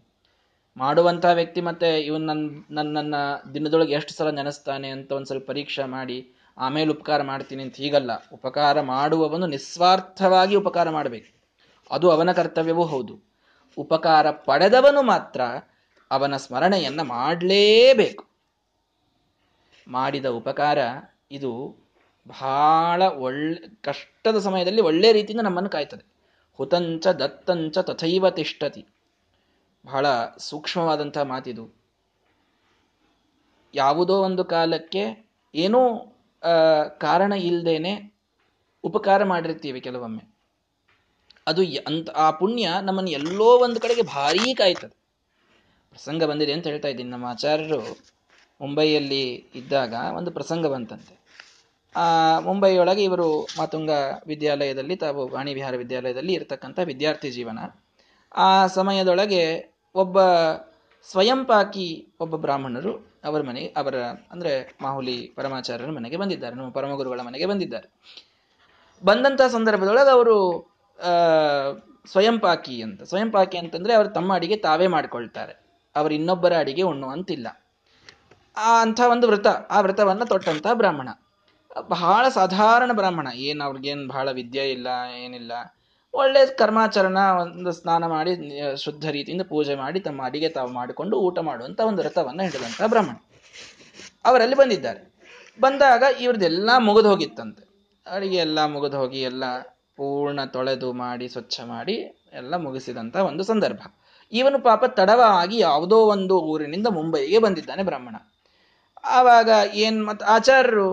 ಮಾಡುವಂಥ ವ್ಯಕ್ತಿ ಮತ್ತೆ ಇವನ್ ನನ್ನ ನನ್ನ ದಿನದೊಳಗೆ ಎಷ್ಟು ಸಲ ನೆನೆಸ್ತಾನೆ ಅಂತ ಒಂದು ಸ್ವಲ್ಪ ಪರೀಕ್ಷೆ ಮಾಡಿ, ಆಮೇಲೆ ಉಪಕಾರ ಮಾಡ್ತೀನಿ ಅಂತ ಹೀಗಲ್ಲ. ಉಪಕಾರ ಮಾಡುವವನು ನಿಸ್ವಾರ್ಥವಾಗಿ ಉಪಕಾರ ಮಾಡಬೇಕು. ಅದು ಅವನ ಕರ್ತವ್ಯವೂ ಹೌದು. ಉಪಕಾರ ಪಡೆದವನು ಮಾತ್ರ ಅವನ ಸ್ಮರಣೆಯನ್ನು ಮಾಡಲೇಬೇಕು. ಮಾಡಿದ ಉಪಕಾರ ಇದು ಬಹಳ ಒಳ್ಳೆ, ಕಷ್ಟದ ಸಮಯದಲ್ಲಿ ಒಳ್ಳೆ ರೀತಿಯಿಂದ ನಮ್ಮನ್ನು ಕಾಯ್ತದೆ. ಹುತಂಚ ದತ್ತಂಚ ತಥೈವ ತಿಷ್ಟತಿ. ಬಹಳ ಸೂಕ್ಷ್ಮವಾದಂತಹ ಮಾತಿದು. ಯಾವುದೋ ಒಂದು ಕಾಲಕ್ಕೆ ಏನೋ ಕಾರಣ ಇಲ್ಲದೇನೆ ಉಪಕಾರ ಮಾಡಿರ್ತೀವಿ ಕೆಲವೊಮ್ಮೆ. ಅದು ಅಂತ, ಆ ಪುಣ್ಯ ನಮ್ಮನ್ನು ಎಲ್ಲೋ ಒಂದು ಕಡೆಗೆ ಭಾರೀ ಕಾಯ್ತದೆ. ಪ್ರಸಂಗ ಬಂದಿದೆ ಅಂತ ಹೇಳ್ತಾ ಇದ್ದೀನಿ ನಮ್ಮ ಆಚಾರ್ಯರು. ಮುಂಬೈಯಲ್ಲಿ ಇದ್ದಾಗ ಒಂದು ಪ್ರಸಂಗ ಬಂತಂತೆ. ಮುಂಬೈಯೊಳಗೆ ಇವರು ಮಾತುಂಗ ವಿದ್ಯಾಲಯದಲ್ಲಿ, ತಾವು ವಾಣಿ ವಿಹಾರ ವಿದ್ಯಾಲಯದಲ್ಲಿ ಇರತಕ್ಕಂಥ ವಿದ್ಯಾರ್ಥಿ ಜೀವನ. ಆ ಸಮಯದೊಳಗೆ ಒಬ್ಬ ಸ್ವಯಂಪಾಕಿ ಒಬ್ಬ ಬ್ರಾಹ್ಮಣರು ಅವರ ಮನೆ, ಅವರ ಅಂದರೆ ಮಾಹುಲಿ ಪರಮಾಚಾರ್ಯರ ಮನೆಗೆ ಬಂದಿದ್ದಾರೆ, ನಮ್ಮ ಪರಮಗುರುಗಳ ಮನೆಗೆ ಬಂದಿದ್ದಾರೆ. ಬಂದಂಥ ಸಂದರ್ಭದೊಳಗೆ ಅವರು ಸ್ವಯಂಪಾಕಿ ಅಂತ, ಸ್ವಯಂಪಾಕಿ ಅಂತಂದರೆ ಅವರು ತಮ್ಮ ಅಡಿಗೆ ತಾವೇ ಮಾಡ್ಕೊಳ್ತಾರೆ. ಅವರು ಇನ್ನೊಬ್ಬರ ಅಡಿಗೆ ಉಣ್ಣುವಂತಿಲ್ಲ. ಆ ಅಂಥ ಒಂದು ವ್ರತ ಆ ವ್ರತವನ್ನು ತೊಟ್ಟಂಥ ಬ್ರಾಹ್ಮಣ. ಬಹಳ ಸಾಧಾರಣ ಬ್ರಾಹ್ಮಣ. ಏನು ಅವ್ರಿಗೇನು ಬಹಳ ವಿದ್ಯೆ ಇಲ್ಲ, ಏನಿಲ್ಲ. ಒಳ್ಳೆ ಕರ್ಮಾಚರಣ, ಒಂದು ಸ್ನಾನ ಮಾಡಿ, ಶುದ್ಧ ರೀತಿಯಿಂದ ಪೂಜೆ ಮಾಡಿ, ತಮ್ಮ ಅಡಿಗೆ ತಾವು ಮಾಡಿಕೊಂಡು ಊಟ ಮಾಡುವಂಥ ಒಂದು ವ್ರತವನ್ನು ಹಿಡಿದಂಥ ಬ್ರಾಹ್ಮಣ. ಅವರಲ್ಲಿ ಬಂದಿದ್ದಾರೆ. ಬಂದಾಗ ಇವ್ರದ್ದೆಲ್ಲ ಮುಗಿದು ಹೋಗಿತ್ತಂತೆ ಅಡಿಗೆ ಎಲ್ಲ ಮುಗಿದು ಹೋಗಿ ಎಲ್ಲ ಪೂರ್ಣ ತೊಳೆದು ಮಾಡಿ, ಸ್ವಚ್ಛ ಮಾಡಿ, ಎಲ್ಲ ಮುಗಿಸಿದಂಥ ಒಂದು ಸಂದರ್ಭ. ಇವನು ಪಾಪ ತಡವಾಗಿ ಯಾವುದೋ ಒಂದು ಊರಿನಿಂದ ಮುಂಬೈಗೆ ಬಂದಿದ್ದಾನೆ ಬ್ರಾಹ್ಮಣ. ಆವಾಗ ಏನ್ ಮತ್ ಆಚಾರ್ಯರು,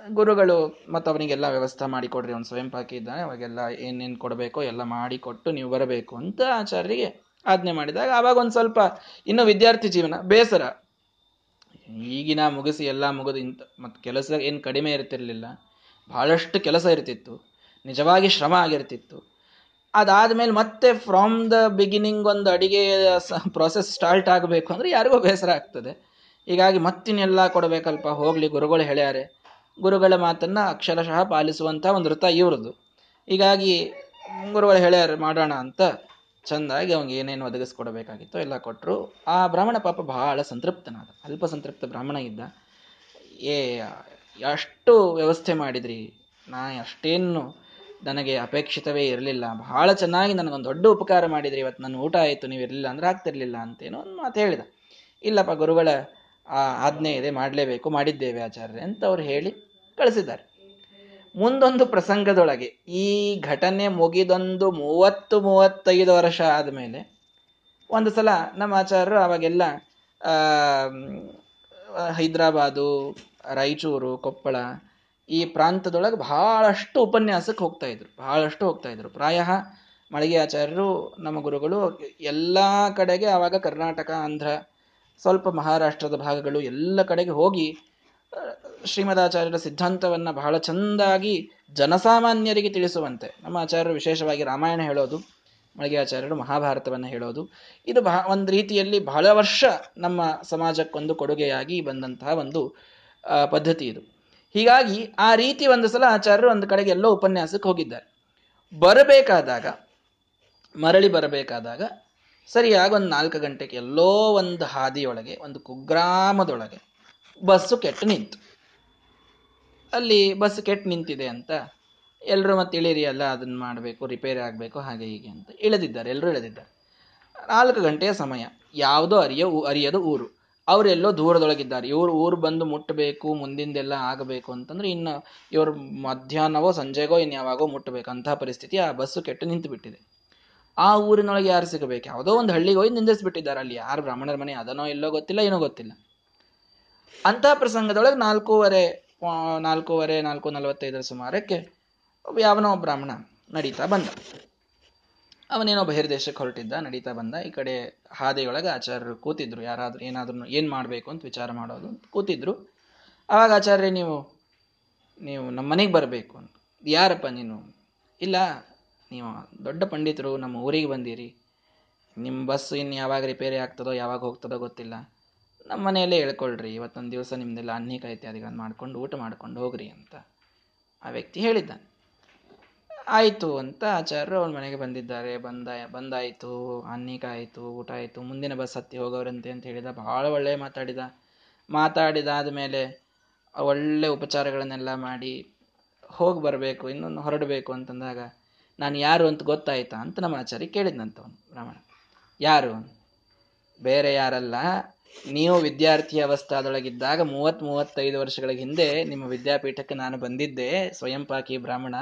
ಗುರುಗಳು ಮತ್ತು ಅವನಿಗೆಲ್ಲ ವ್ಯವಸ್ಥೆ ಮಾಡಿಕೊಡ್ರಿ ಅವ್ನು ಸ್ವಯಂ ಪಾಕಿ ಇದ್ದಾನೆ ಅವಾಗೆಲ್ಲ ಏನೇನು ಕೊಡಬೇಕೋ ಎಲ್ಲ ಮಾಡಿ ಕೊಟ್ಟು ನೀವು ಬರಬೇಕು ಅಂತ ಆಚಾರ್ಯರಿಗೆ ಆಜ್ಞೆ ಮಾಡಿದಾಗ ಆವಾಗ ಒಂದು ಸ್ವಲ್ಪ ಇನ್ನು ವಿದ್ಯಾರ್ಥಿ ಜೀವನ ಬೇಸರ. ಈಗಿನ ಮುಗಿಸಿ ಎಲ್ಲ ಮುಗಿದು ಇಂಥ ಮತ್ತು ಕೆಲಸ ಏನು ಕಡಿಮೆ ಇರ್ತಿರ್ಲಿಲ್ಲ. ಬಹಳಷ್ಟು ಕೆಲಸ ಇರ್ತಿತ್ತು. ನಿಜವಾಗಿ ಶ್ರಮ ಆಗಿರ್ತಿತ್ತು. ಅದಾದ್ಮೇಲೆ ಮತ್ತೆ ಫ್ರಾಮ್ ದ ಬಿಗಿನಿಂಗ್ ಒಂದು ಅಡಿಗೆ ಪ್ರೋಸೆಸ್ ಸ್ಟಾರ್ಟ್ ಆಗಬೇಕು ಅಂದರೆ ಯಾರಿಗೂ ಬೇಸರ ಆಗ್ತದೆ. ಹೀಗಾಗಿ ಮತ್ತಿನೆಲ್ಲ ಕೊಡಬೇಕಲ್ಪ ಹೋಗಲಿ ಗುರುಗಳು ಹೇಳ್ಯಾರೆ. ಗುರುಗಳ ಮಾತನ್ನ ಅಕ್ಷರಶಃ ಪಾಲಿಸುವಂತ ಒಂದು ವೃತ್ತ ಇವ್ರದ್ದು. ಹೀಗಾಗಿ ಗುರುಗಳು ಹೇಳ್ಯಾರ, ಮಾಡೋಣ ಅಂತ. ಚಂದಾಗಿ ಅವ್ನಿಗೆ ಏನೇನು ಒದಗಿಸ್ಕೊಡ್ಬೇಕಾಗಿತ್ತು ಎಲ್ಲ ಕೊಟ್ಟರು ಆ ಬ್ರಾಹ್ಮಣ ಪಾಪ ಬಹಳ ಸಂತೃಪ್ತನಾದ, ಅಲ್ಪ ಸಂತೃಪ್ತ ಬ್ರಾಹ್ಮಣ ಇದ್ದ. ಏ ಎಷ್ಟು ವ್ಯವಸ್ಥೆ ಮಾಡಿದ್ರಿ. ನಾ ಅಷ್ಟೇನು ನನಗೆ ಅಪೇಕ್ಷಿತವೇ ಇರಲಿಲ್ಲ. ಬಹಳ ಚೆನ್ನಾಗಿ ನನಗೊಂದು ದೊಡ್ಡ ಉಪಕಾರ ಮಾಡಿದ್ರಿ. ಇವತ್ತು ನನ್ನ ಊಟ ಆಯಿತು, ನೀವು ಇರಲಿಲ್ಲ ಅಂದ್ರೆ ಆಗ್ತಿರ್ಲಿಲ್ಲ ಅಂತೇನೋ ಒಂದು ಮಾತು ಹೇಳಿದ. ಇಲ್ಲಪ್ಪ ಗುರುಗಳ ಆ ಆಜ್ಞೆ ಇದೆ, ಮಾಡಲೇಬೇಕು, ಮಾಡಿದ್ದೇವೆ ಆಚಾರ್ಯ ಅಂತ ಅವ್ರು ಹೇಳಿ ಕಳಿಸಿದ್ದಾರೆ. ಮುಂದೊಂದು ಪ್ರಸಂಗದೊಳಗೆ ಈ ಘಟನೆ ಮುಗಿದೊಂದು ಮೂವತ್ತು, ಮೂವತ್ತೈದು ವರ್ಷ ಆದಮೇಲೆ ಒಂದು ಸಲ ನಮ್ಮ ಆಚಾರ್ಯರು ಅವಾಗೆಲ್ಲ ಹೈದ್ರಾಬಾದು, ರಾಯಚೂರು, ಕೊಪ್ಪಳ ಈ ಪ್ರಾಂತದೊಳಗೆ ಬಹಳಷ್ಟು ಉಪನ್ಯಾಸಕ್ಕೆ ಹೋಗ್ತಾ ಇದ್ರು, ಬಹಳಷ್ಟು ಹೋಗ್ತಾ ಇದ್ರು. ಪ್ರಾಯ ಮಳಿಗೆ ಆಚಾರ್ಯರು, ನಮ್ಮ ಗುರುಗಳು ಎಲ್ಲ ಕಡೆಗೆ ಆವಾಗ ಕರ್ನಾಟಕ, ಆಂಧ್ರ ಸ್ವಲ್ಪ ಮಹಾರಾಷ್ಟ್ರದ ಭಾಗಗಳು ಎಲ್ಲ ಕಡೆಗೆ ಹೋಗಿ ಶ್ರೀಮದಾಚಾರ್ಯರ ಸಿದ್ಧಾಂತವನ್ನ ಬಹಳ ಚಂದಾಗಿ ಜನಸಾಮಾನ್ಯರಿಗೆ ತಿಳಿಸುವಂತೆ. ನಮ್ಮ ಆಚಾರ್ಯರು ವಿಶೇಷವಾಗಿ ರಾಮಾಯಣ ಹೇಳೋದು ಮಳಿಗೆ ಆಚಾರ್ಯರು ಮಹಾಭಾರತವನ್ನು ಹೇಳೋದು, ಇದು ಬಹ, ಒಂದು ರೀತಿಯಲ್ಲಿ ಬಹಳ ವರ್ಷ ನಮ್ಮ ಸಮಾಜಕ್ಕೊಂದು ಕೊಡುಗೆಯಾಗಿ ಬಂದಂತಹ ಒಂದು ಪದ್ಧತಿ ಇದು. ಹೀಗಾಗಿ ಆ ರೀತಿ ಒಂದು ಸಲ ಆಚಾರ್ಯರು ಒಂದು ಕಡೆಗೆ ಎಲ್ಲೋ ಉಪನ್ಯಾಸಕ್ಕೆ ಹೋಗಿದ್ದಾರೆ. ಬರಬೇಕಾದಾಗ, ಮರಳಿ ಬರಬೇಕಾದಾಗ ಸರಿಯಾಗಿ ಒಂದು ನಾಲ್ಕು ಗಂಟೆಗೆ ಎಲ್ಲೋ ಒಂದು ಹಾದಿಯೊಳಗೆ, ಒಂದು ಕುಗ್ರಾಮದೊಳಗೆ ಬಸ್ಸು ಕೆಟ್ಟು ನಿಂತು. ಅಲ್ಲಿ ಬಸ್ ಕೆಟ್ಟು ನಿಂತಿದೆ ಅಂತ ಎಲ್ಲರೂ ಮತ್ತೆ ಇಳಿರಿ ಅಲ್ಲ ಅದನ್ನು ಮಾಡಬೇಕು ರಿಪೇರಿ ಆಗಬೇಕು, ಹಾಗೆ ಹೀಗೆ ಅಂತ ಇಳಿದಿದ್ದಾರೆ ಎಲ್ಲರೂ ಇಳಿದಿದ್ದಾರೆ. ನಾಲ್ಕು ಗಂಟೆಯ ಸಮಯ, ಯಾವುದೋ ಅರಿಯ ಅರಿಯದ ಊರು. ಅವರೆಲ್ಲೋ ದೂರದೊಳಗಿದ್ದಾರೆ. ಇವರು ಊರು ಬಂದು ಮುಟ್ಟಬೇಕು ಮುಂದಿಂದೆಲ್ಲ ಆಗಬೇಕು ಅಂತಂದ್ರೆ ಇನ್ನು ಇವರು ಮಧ್ಯಾಹ್ನವೋ ಸಂಜೆಗೋ ಇನ್ಯಾವಾಗೋ ಮುಟ್ಟಬೇಕು ಅಂತಹ ಪರಿಸ್ಥಿತಿ ಆ ಬಸ್ಸು ಕೆಟ್ಟು ನಿಂತು ಬಿಟ್ಟಿದೆ. ಆ ಊರಿನೊಳಗೆ ಯಾರು ಸಿಗಬೇಕು? ಯಾವುದೋ ಒಂದು ಹಳ್ಳಿಗೆ ಹೋಗಿ ನಿಂದಿಸ್ಬಿಟ್ಟಿದ್ದಾರೆ ಅಲ್ಲಿ. ಯಾರು ಬ್ರಾಹ್ಮಣರ ಮನೆ, ಅದನೋ ಎಲ್ಲೋ ಗೊತ್ತಿಲ್ಲ, ಏನೋ ಗೊತ್ತಿಲ್ಲ. ಅಂತಹ ಪ್ರಸಂಗದೊಳಗೆ ನಾಲ್ಕೂವರೆ ನಾಲ್ಕೂವರೆ, ನಾಲ್ಕು ನಲವತ್ತೈದರ ಸುಮಾರಕ್ಕೆ ಯಾವನೋ ಬ್ರಾಹ್ಮಣ ನಡೀತಾ ಬಂದ. ಅವನೇನೋ ಬಹಿರ್ದೇಶಕ್ಕೆ ಹೊರಟಿದ್ದ, ನಡೀತಾ ಬಂದ. ಈ ಕಡೆ ಹಾದಿಯೊಳಗೆ ಆಚಾರ್ಯರು ಕೂತಿದ್ರು. ಯಾರಾದರೂ ಏನಾದ್ರೂ ಏನು ಮಾಡಬೇಕು ಅಂತ ವಿಚಾರ ಮಾಡೋದು ಕೂತಿದ್ರು. ಆವಾಗ ಆಚಾರ್ಯ, ನೀವು ನೀವು ನಮ್ಮ ಮನೆಗೆ ಬರಬೇಕು ಅಂತ. ಯಾರಪ್ಪ ನೀನು? ಇಲ್ಲ ನೀವು ದೊಡ್ಡ ಪಂಡಿತರು ನಮ್ಮ ಊರಿಗೆ ಬಂದಿರಿ. ನಿಮ್ಮ ಬಸ್ ಇನ್ನು ಯಾವಾಗ ರಿಪೇರಿ ಆಗ್ತದೋ ಯಾವಾಗ ಹೋಗ್ತದೋ ಗೊತ್ತಿಲ್ಲ. ನಮ್ಮ ಮನೆಯಲ್ಲೇ ಹೇಳ್ಕೊಳ್ರಿ, ಇವತ್ತೊಂದು ದಿವಸ ನಿಮ್ಮದೆಲ್ಲ ಅನ್ನಿಕ ಇತ್ಯಾದಿಗಳನ್ನು ಮಾಡ್ಕೊಂಡು, ಊಟ ಮಾಡ್ಕೊಂಡು ಹೋಗ್ರಿ ಅಂತ. ಆ ವ್ಯಕ್ತಿ ಹೇಳಿದ್ದ ಆಯಿತು ಅಂತ ಆಚಾರ್ಯರು ಅವ್ರ ಮನೆಗೆ ಬಂದಿದ್ದಾರೆ. ಬಂದ, ಬಂದಾಯಿತು ಅನ್ನಿಕ ಆಯಿತು, ಊಟ ಆಯಿತು, ಮುಂದಿನ ಬಸ್ ಹತ್ತಿ ಹೋಗೋರಂತೆ ಅಂತ ಹೇಳಿದ ಭಾಳ ಒಳ್ಳೆ ಮಾತಾಡಿದ. ಮಾತಾಡಿದಾದ ಮೇಲೆ ಒಳ್ಳೆ ಉಪಚಾರಗಳನ್ನೆಲ್ಲ ಮಾಡಿ ಹೋಗಿ ಬರಬೇಕು, ಇನ್ನೊಂದು ಹೊರಡಬೇಕು ಅಂತಂದಾಗ ನಾನು ಯಾರು ಅಂತ ಗೊತ್ತಾಯ್ತಾ ಅಂತ ನಮ್ಮ ಆಚಾರ್ಯ ಕೇಳಿದ್ನಂತವನು ಬ್ರಾಹ್ಮಣ ಯಾರು? ಬೇರೆ ಯಾರಲ್ಲ? ನೀವು ವಿದ್ಯಾರ್ಥಿ ಅವಸ್ಥಾದೊಳಗಿದ್ದಾಗ ಮೂವತ್ ಮೂವತ್ತೈದು ವರ್ಷಗಳ ಹಿಂದೆ ನಿಮ್ಮ ವಿದ್ಯಾಪೀಠಕ್ಕೆ ನಾನು ಬಂದಿದ್ದೆ ಸ್ವಯಂಪಾಕಿ ಬ್ರಾಹ್ಮಣ.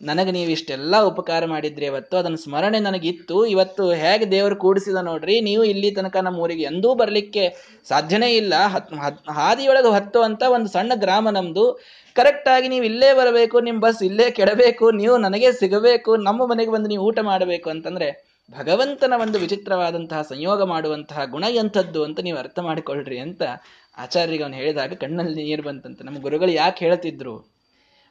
ನನಗೆ ನೀವು ಇಷ್ಟೆಲ್ಲ ಉಪಕಾರ ಮಾಡಿದ್ರಿ, ಅವತ್ತು ಅದನ್ನ ಸ್ಮರಣೆ ನನಗಿತ್ತು. ಇವತ್ತು ಹೇಗೆ ದೇವರು ಕೂಡಿಸಿದ ನೋಡ್ರಿ, ನೀವು ಇಲ್ಲಿ ತನಕ ನಮ್ಮ ಊರಿಗೆ ಎಂದೂ ಬರಲಿಕ್ಕೆ ಸಾಧ್ಯನೇ ಇಲ್ಲ. ಹತ್ ಹಾದಿಯೊಳಗೆ ಹತ್ತು ಅಂತ ಒಂದು ಸಣ್ಣ ಗ್ರಾಮ ನಮ್ದು. ಕರೆಕ್ಟ್ ಆಗಿ ನೀವು ಇಲ್ಲೇ ಬರಬೇಕು, ನಿಮ್ಮ ಬಸ್ ಇಲ್ಲೇ ಕೆಡಬೇಕು, ನೀವು ನನಗೆ ಸಿಗಬೇಕು, ನಮ್ಮ ಮನೆಗೆ ಬಂದು ನೀವು ಊಟ ಮಾಡಬೇಕು ಅಂತಂದ್ರೆ ಭಗವಂತನ ಒಂದು ವಿಚಿತ್ರವಾದಂತಹ ಸಂಯೋಗ ಮಾಡುವಂತಹ ಗುಣ ಎಂಥದ್ದು ಅಂತ ನೀವು ಅರ್ಥ ಮಾಡಿಕೊಳ್ಳ್ರಿ ಅಂತ ಆಚಾರ್ಯರಿಗೆ ಅವನು ಹೇಳಿದಾಗ ಕಣ್ಣಲ್ಲಿ ನೀರು ಬಂತಂತೆ. ನಮ್ಮ ಗುರುಗಳು ಯಾಕೆ ಹೇಳ್ತಿದ್ರು?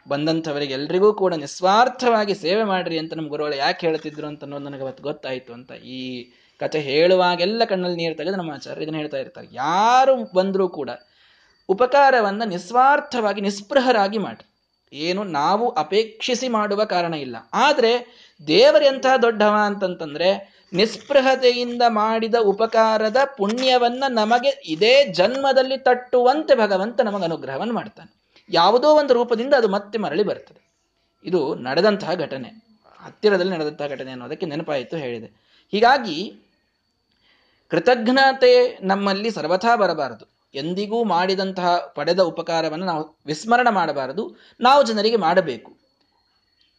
ಬಂದಂಥವರಿಗೆ ಎಲ್ರಿಗೂ ಕೂಡ ನಿಸ್ವಾರ್ಥವಾಗಿ ಸೇವೆ ಮಾಡ್ರಿ ಅಂತ ನಮ್ಮ ಗುರುಗಳು ಯಾಕೆ ಹೇಳ್ತಿದ್ರು ಅಂತ ಅನ್ನೋದು ನನಗೆ ಅವತ್ತು ಗೊತ್ತಾಯ್ತು ಅಂತ. ಈ ಕಥೆ ಹೇಳುವಾಗೆಲ್ಲ ಕಣ್ಣಲ್ಲಿ ನೀರು ತೆಗೆದು ನಮ್ಮ ಆಚಾರ್ಯ ಇದನ್ನು ಹೇಳ್ತಾ ಇರ್ತಾರೆ. ಯಾರು ಬಂದರೂ ಕೂಡ ಉಪಕಾರವನ್ನು ನಿಸ್ವಾರ್ಥವಾಗಿ, ನಿಸ್ಪೃಹರಾಗಿ ಮಾಡ್ರಿ. ಏನು ನಾವು ಅಪೇಕ್ಷಿಸಿ ಮಾಡುವ ಕಾರಣ ಇಲ್ಲ. ಆದ್ರೆ ದೇವರೆಂತಹ ದೊಡ್ಡವ ಅಂತಂತಂದ್ರೆ ನಿಸ್ಪೃಹತೆಯಿಂದ ಮಾಡಿದ ಉಪಕಾರದ ಪುಣ್ಯವನ್ನ ನಮಗೆ ಇದೇ ಜನ್ಮದಲ್ಲಿ ತಟ್ಟುವಂತೆ ಭಗವಂತ ನಮಗೆ ಅನುಗ್ರಹವನ್ನು ಮಾಡ್ತಾನೆ. ಯಾವುದೋ ಒಂದು ರೂಪದಿಂದ ಅದು ಮತ್ತೆ ಮರಳಿ ಬರ್ತದೆ. ಇದು ನಡೆದಂತಹ ಘಟನೆ. ಹತ್ತಿರದಲ್ಲಿ ನಡೆದಂತಹ ಘಟನೆ ಅನ್ನೋದಕ್ಕೆ ನೆನಪಾಯಿತು ಹೇಳಿದೆ. ಹೀಗಾಗಿ ಕೃತಜ್ಞತೆ ನಮ್ಮಲ್ಲಿ ಸರ್ವಥಾ ಬರಬಾರದು. ಎಂದಿಗೂ ಮಾಡಿದಂತಹ ಪಡೆದ ಉಪಕಾರವನ್ನು ನಾವು ವಿಸ್ಮರಣ ಮಾಡಬಾರದು. ನಾವು ಜನರಿಗೆ ಮಾಡಬೇಕು.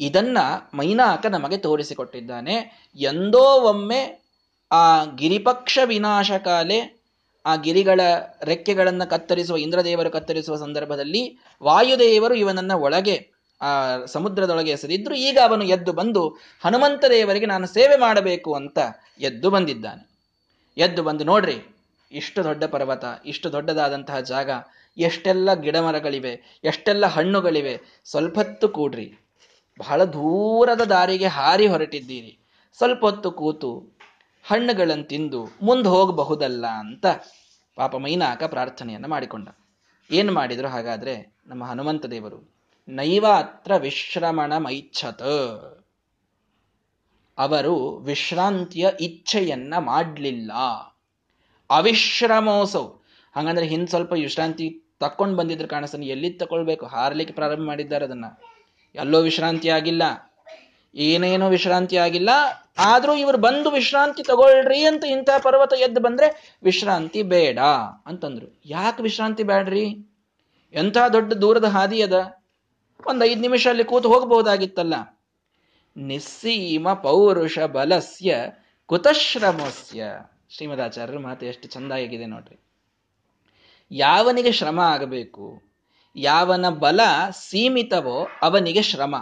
ಇದನ್ನ ಮೈನಾಕ ನಮಗೆ ತೋರಿಸಿಕೊಟ್ಟಿದ್ದಾನೆ. ಎಂದೋ ಒಮ್ಮೆ ಆ ಗಿರಿಪಕ್ಷ ವಿನಾಶಕಾಲೆ ಆ ಗಿರಿಗಳ ರೆಕ್ಕೆಗಳನ್ನು ಕತ್ತರಿಸುವ, ಇಂದ್ರದೇವರು ಕತ್ತರಿಸುವ ಸಂದರ್ಭದಲ್ಲಿ ವಾಯುದೇವರು ಇವನನ್ನ ಒಳಗೆ, ಆ ಸಮುದ್ರದೊಳಗೆ ಎಸೆದಿದ್ರು. ಈಗ ಅವನು ಎದ್ದು ಬಂದು ಹನುಮಂತ ದೇವರಿಗೆ ನಾನು ಸೇವೆ ಮಾಡಬೇಕು ಅಂತ ಎದ್ದು ಬಂದಿದ್ದಾನೆ. ಎದ್ದು ಬಂದು ನೋಡ್ರಿ ಇಷ್ಟು ದೊಡ್ಡ ಪರ್ವತ, ಇಷ್ಟು ದೊಡ್ಡದಾದಂತಹ ಜಾಗ, ಎಷ್ಟೆಲ್ಲ ಗಿಡಮರಗಳಿವೆ, ಎಷ್ಟೆಲ್ಲ ಹಣ್ಣುಗಳಿವೆ ಸ್ವಲ್ಪ ಹೊತ್ತು ಕೂಡ್ರಿ. ಬಹಳ ದೂರದ ದಾರಿಗೆ ಹಾರಿ ಹೊರಟಿದ್ದೀರಿ. ಸ್ವಲ್ಪ ಹೊತ್ತು ಕೂತು ಹಣ್ಣುಗಳನ್ನು ತಿಂದು ಮುಂದೆ ಹೋಗಬಹುದಲ್ಲ ಅಂತ ಪಾಪ ಮೈನಾಕ ಪ್ರಾರ್ಥನೆಯನ್ನು ಮಾಡಿಕೊಂಡ. ಏನು ಮಾಡಿದ್ರು ಹಾಗಾದ್ರೆ ನಮ್ಮ ಹನುಮಂತ ದೇವರು, ನೈವಾತ್ರ ವಿಶ್ರಮಣ ಮೈಚ್ಛತ. ಅವರು ವಿಶ್ರಾಂತಿಯ ಇಚ್ಛೆಯನ್ನ ಮಾಡಲಿಲ್ಲ. ಅವಿಶ್ರಮೋಸವ್. ಹಾಗಂದ್ರೆ ಹಿಂದ್ ಸ್ವಲ್ಪ ವಿಶ್ರಾಂತಿ ತಕ್ಕೊಂಡು ಬಂದಿದ್ರು ಕಾಣಿಸ್ತಾನೆ. ಎಲ್ಲಿ ತಕೊಳ್ಬೇಕು? ಹಾರ್ಲಿಕ್ಕೆ ಪ್ರಾರಂಭ ಮಾಡಿದ್ದಾರೆ ಅದನ್ನ. ಎಲ್ಲೋ ವಿಶ್ರಾಂತಿ ಆಗಿಲ್ಲ. ಏನೇನೋ ವಿಶ್ರಾಂತಿ ಆಗಿಲ್ಲ. ಆದ್ರೂ ಇವರು ಬಂದು ವಿಶ್ರಾಂತಿ ತಗೊಳ್ರಿ ಅಂತ ಇಂಥ ಪರ್ವತ ಎದ್ದು ಬಂದ್ರೆ ವಿಶ್ರಾಂತಿ ಬೇಡ ಅಂತಂದ್ರು. ಯಾಕೆ ವಿಶ್ರಾಂತಿ ಬೇಡ್ರಿ ಎಂಥ ದೊಡ್ಡ ದೂರದ ಹಾದಿ ಅದ. ಒಂದು ಐದು ನಿಮಿಷ ಅಲ್ಲಿ ಕೂತು ಹೋಗಬಹುದಾಗಿತ್ತಲ್ಲ. ನಿಸ್ಸೀಮ ಪೌರುಷ ಬಲಸ್ಯ ಕುತಶ್ರಮಸ್ಯ. ಶ್ರೀಮದಾಚಾರ್ಯರ ಮಾತು ಎಷ್ಟು ಚಂದಾಗಿದೆ ನೋಡ್ರಿ. ಯಾವನಿಗೆ ಶ್ರಮ ಆಗಬೇಕು, ಯಾವನ ಬಲ ಸೀಮಿತವೋ ಅವನಿಗೆ ಶ್ರಮ.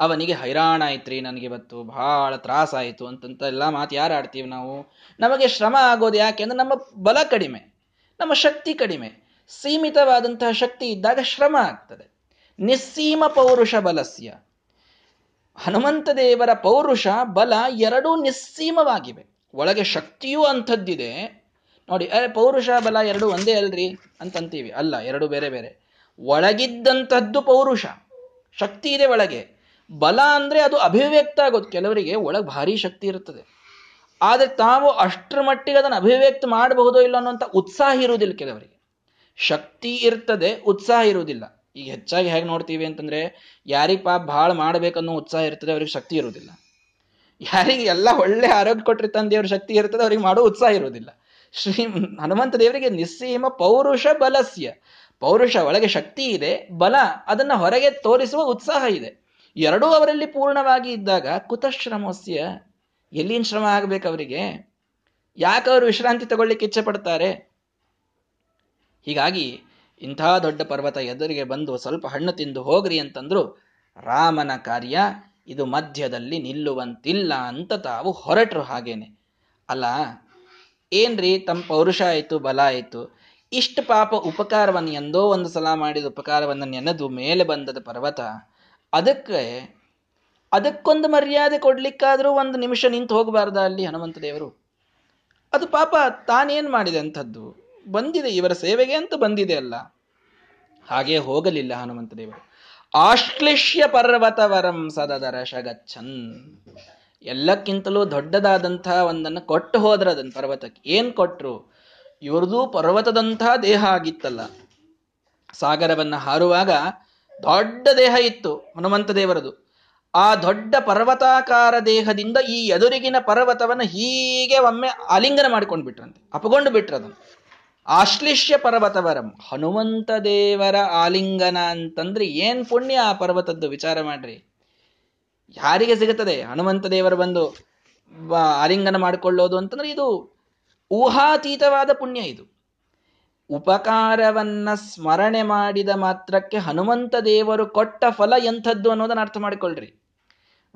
ಅವನಿಗೆ ಹೈರಾಣ ಆಯ್ತ್ರಿ, ನನಗೆ ಇವತ್ತು ಬಹಳ ತ್ರಾಸಾಯಿತು ಅಂತಂತ ಎಲ್ಲ ಮಾತು ಯಾರು ಆಡ್ತೀವಿ ನಾವು? ನಮಗೆ ಶ್ರಮ ಆಗೋದು ಯಾಕೆ ಅಂದ್ರೆ ನಮ್ಮ ಬಲ ಕಡಿಮೆ, ನಮ್ಮ ಶಕ್ತಿ ಕಡಿಮೆ. ಸೀಮಿತವಾದಂತಹ ಶಕ್ತಿ ಇದ್ದಾಗ ಶ್ರಮ ಆಗ್ತದೆ. ನಿಸ್ಸೀಮ ಪೌರುಷ ಬಲಸ್ಯ. ಹನುಮಂತ ದೇವರ ಪೌರುಷ ಬಲ ಎರಡೂ ನಿಸ್ಸೀಮವಾಗಿವೆ. ಒಳಗೆ ಶಕ್ತಿಯೂ ಅಂಥದ್ದಿದೆ. ನೋಡಿ, ಅರೆ ಪೌರುಷ ಬಲ ಎರಡು ಒಂದೇ ಅಲ್ರಿ ಅಂತಂತೀವಿ. ಅಲ್ಲ, ಎರಡು ಬೇರೆ ಬೇರೆ. ಒಳಗಿದ್ದಂಥದ್ದು ಪೌರುಷ. ಶಕ್ತಿ ಇದೆ ಒಳಗೆ. ಬಲ ಅಂದ್ರೆ ಅದು ಅಭಿವ್ಯಕ್ತ ಆಗೋದು. ಕೆಲವರಿಗೆ ಒಳಗೆ ಭಾರಿ ಶಕ್ತಿ ಇರುತ್ತದೆ ಆದರೆ ತಾವು ಅಷ್ಟರ ಮಟ್ಟಿಗೆ ಅದನ್ನು ಅಭಿವ್ಯಕ್ತ ಮಾಡಬಹುದೋ ಇಲ್ಲ ಅನ್ನೋಂಥ ಉತ್ಸಾಹ ಇರುವುದಿಲ್ಲ ಕೆಲವರಿಗೆ. ಶಕ್ತಿ ಇರ್ತದೆ, ಉತ್ಸಾಹ ಇರುವುದಿಲ್ಲ. ಈಗ ಹೆಚ್ಚಾಗಿ ಹೇಗೆ ನೋಡ್ತೀವಿ ಅಂತಂದ್ರೆ ಯಾರಿಗೆ ಪಾಪ ಭಾಳ ಮಾಡ್ಬೇಕನ್ನೋ ಉತ್ಸಾಹ ಇರ್ತದೆ, ಅವ್ರಿಗೆ ಶಕ್ತಿ ಇರುವುದಿಲ್ಲ. ಯಾರಿಗೆ ಎಲ್ಲ ಒಳ್ಳೆ ಆರೋಗ್ಯ ಕೊಟ್ಟಿರ್ತಾನೆ ದೇವ್ರ ಶಕ್ತಿ ಇರ್ತದೆ, ಅವ್ರಿಗೆ ಮಾಡೋ ಉತ್ಸಾಹ ಇರುವುದಿಲ್ಲ. ಶ್ರೀ ಹನುಮಂತ ದೇವರಿಗೆ ನಿಸ್ಸೀಮ ಪೌರುಷ ಬಲಸ್ಯ. ಪೌರುಷ ಒಳಗೆ ಶಕ್ತಿ ಇದೆ, ಬಲ ಅದನ್ನ ಹೊರಗೆ ತೋರಿಸುವ ಉತ್ಸಾಹ ಇದೆ. ಎರಡೂ ಅವರಲ್ಲಿ ಪೂರ್ಣವಾಗಿ ಇದ್ದಾಗ ಕುತಶ್ರಮಸ್ಯ. ಎಲ್ಲಿನ ಶ್ರಮ ಆಗ್ಬೇಕು ಅವರಿಗೆ? ಯಾಕೆ ಅವರು ವಿಶ್ರಾಂತಿ ತಗೊಳ್ಳಿಕ್ಕೆ ಇಚ್ಛೆ ಪಡ್ತಾರೆ? ಹೀಗಾಗಿ ಇಂಥ ದೊಡ್ಡ ಪರ್ವತ ಎದುರಿಗೆ ಬಂದು ಸ್ವಲ್ಪ ಹಣ್ಣು ತಿಂದು ಹೋಗ್ರಿ ಅಂತಂದ್ರು ರಾಮನ ಕಾರ್ಯ. ಇದು ಮಧ್ಯದಲ್ಲಿ ನಿಲ್ಲುವಂತಿಲ್ಲ ಅಂತ ತಾವು ಹೊರಟರು ಹಾಗೇನೆ. ಅಲ್ಲ, ಏನ್ರಿ ತಮ್ಮ ಪೌರುಷ ಆಯಿತು, ಬಲ ಆಯಿತು? ಇಷ್ಟು ಪಾಪ ಉಪಕಾರವನ್ನು ಎಂದೋ ಒಂದು ಸಲ ಮಾಡಿದ ಉಪಕಾರವನ್ನು ನೆನೆದು ಮೇಲೆ ಬಂದದ ಪರ್ವತ, ಅದಕ್ಕೆ, ಅದಕ್ಕೊಂದು ಮರ್ಯಾದೆ ಕೊಡ್ಲಿಕ್ಕಾದ್ರೂ ಒಂದು ನಿಮಿಷ ನಿಂತು ಹೋಗಬಾರ್ದ ಅಲ್ಲಿ ಹನುಮಂತ ದೇವರು? ಅದು ಪಾಪ ತಾನೇನ್ ಮಾಡಿದೆ ಅಂಥದ್ದು? ಬಂದಿದೆ, ಇವರ ಸೇವೆಗೆ ಅಂತ ಬಂದಿದೆ ಅಲ್ಲ? ಹಾಗೇ ಹೋಗಲಿಲ್ಲ ಹನುಮಂತ ದೇವರು. ಆಶ್ಲಿಷ್ಯ ಪರ್ವತವರಂ ಸದದರಶಗಚ್ಚನ್. ಎಲ್ಲಕ್ಕಿಂತಲೂ ದೊಡ್ಡದಾದಂತಹ ಒಂದನ್ನು ಕೊಟ್ಟು ಹೋದ್ರೆ ಅದನ್ನು ಪರ್ವತಕ್ಕೆ. ಏನ್ ಕೊಟ್ರು? ಇವ್ರದು ಪರ್ವತದಂತಹ ದೇಹ ಆಗಿತ್ತಲ್ಲ. ಸಾಗರವನ್ನು ಹಾರುವಾಗ ದೊಡ್ಡ ದೇಹ ಇತ್ತು ಹನುಮಂತ ದೇವರದು ಆ ದೊಡ್ಡ ಪರ್ವತಾಕಾರ ದೇಹದಿಂದ ಈ ಎದುರಿಗಿನ ಪರ್ವತವನ್ನು ಹೀಗೆ ಒಮ್ಮೆ ಆಲಿಂಗನ ಮಾಡ್ಕೊಂಡು ಬಿಟ್ರಂತೆ ಅಪಗೊಂಡು ಬಿಟ್ರದನ್ನು ಆಶ್ಲಿಷ್ಯ ಪರ್ವತವರಂ. ಹನುಮಂತ ದೇವರ ಆಲಿಂಗನ ಅಂತಂದ್ರೆ ಏನ್ ಪುಣ್ಯ ಆ ಪರ್ವತದ್ದು? ವಿಚಾರ ಮಾಡ್ರಿ. ಯಾರಿಗೆ ಸಿಗುತ್ತದೆ? ಹನುಮಂತ ದೇವರ ಬಂದು ಆಲಿಂಗನ ಮಾಡಿಕೊಳ್ಳೋದು ಅಂತಂದ್ರೆ ಇದು ಊಹಾತೀತವಾದ ಪುಣ್ಯ ಇದು. ಉಪಕಾರವನ್ನ ಸ್ಮರಣೆ ಮಾಡಿದ ಮಾತ್ರಕ್ಕೆ ಹನುಮಂತ ದೇವರು ಕೊಟ್ಟ ಫಲ ಎಂಥದ್ದು ಅನ್ನೋದನ್ನ ಅರ್ಥ ಮಾಡಿಕೊಳ್ಳ್ರಿ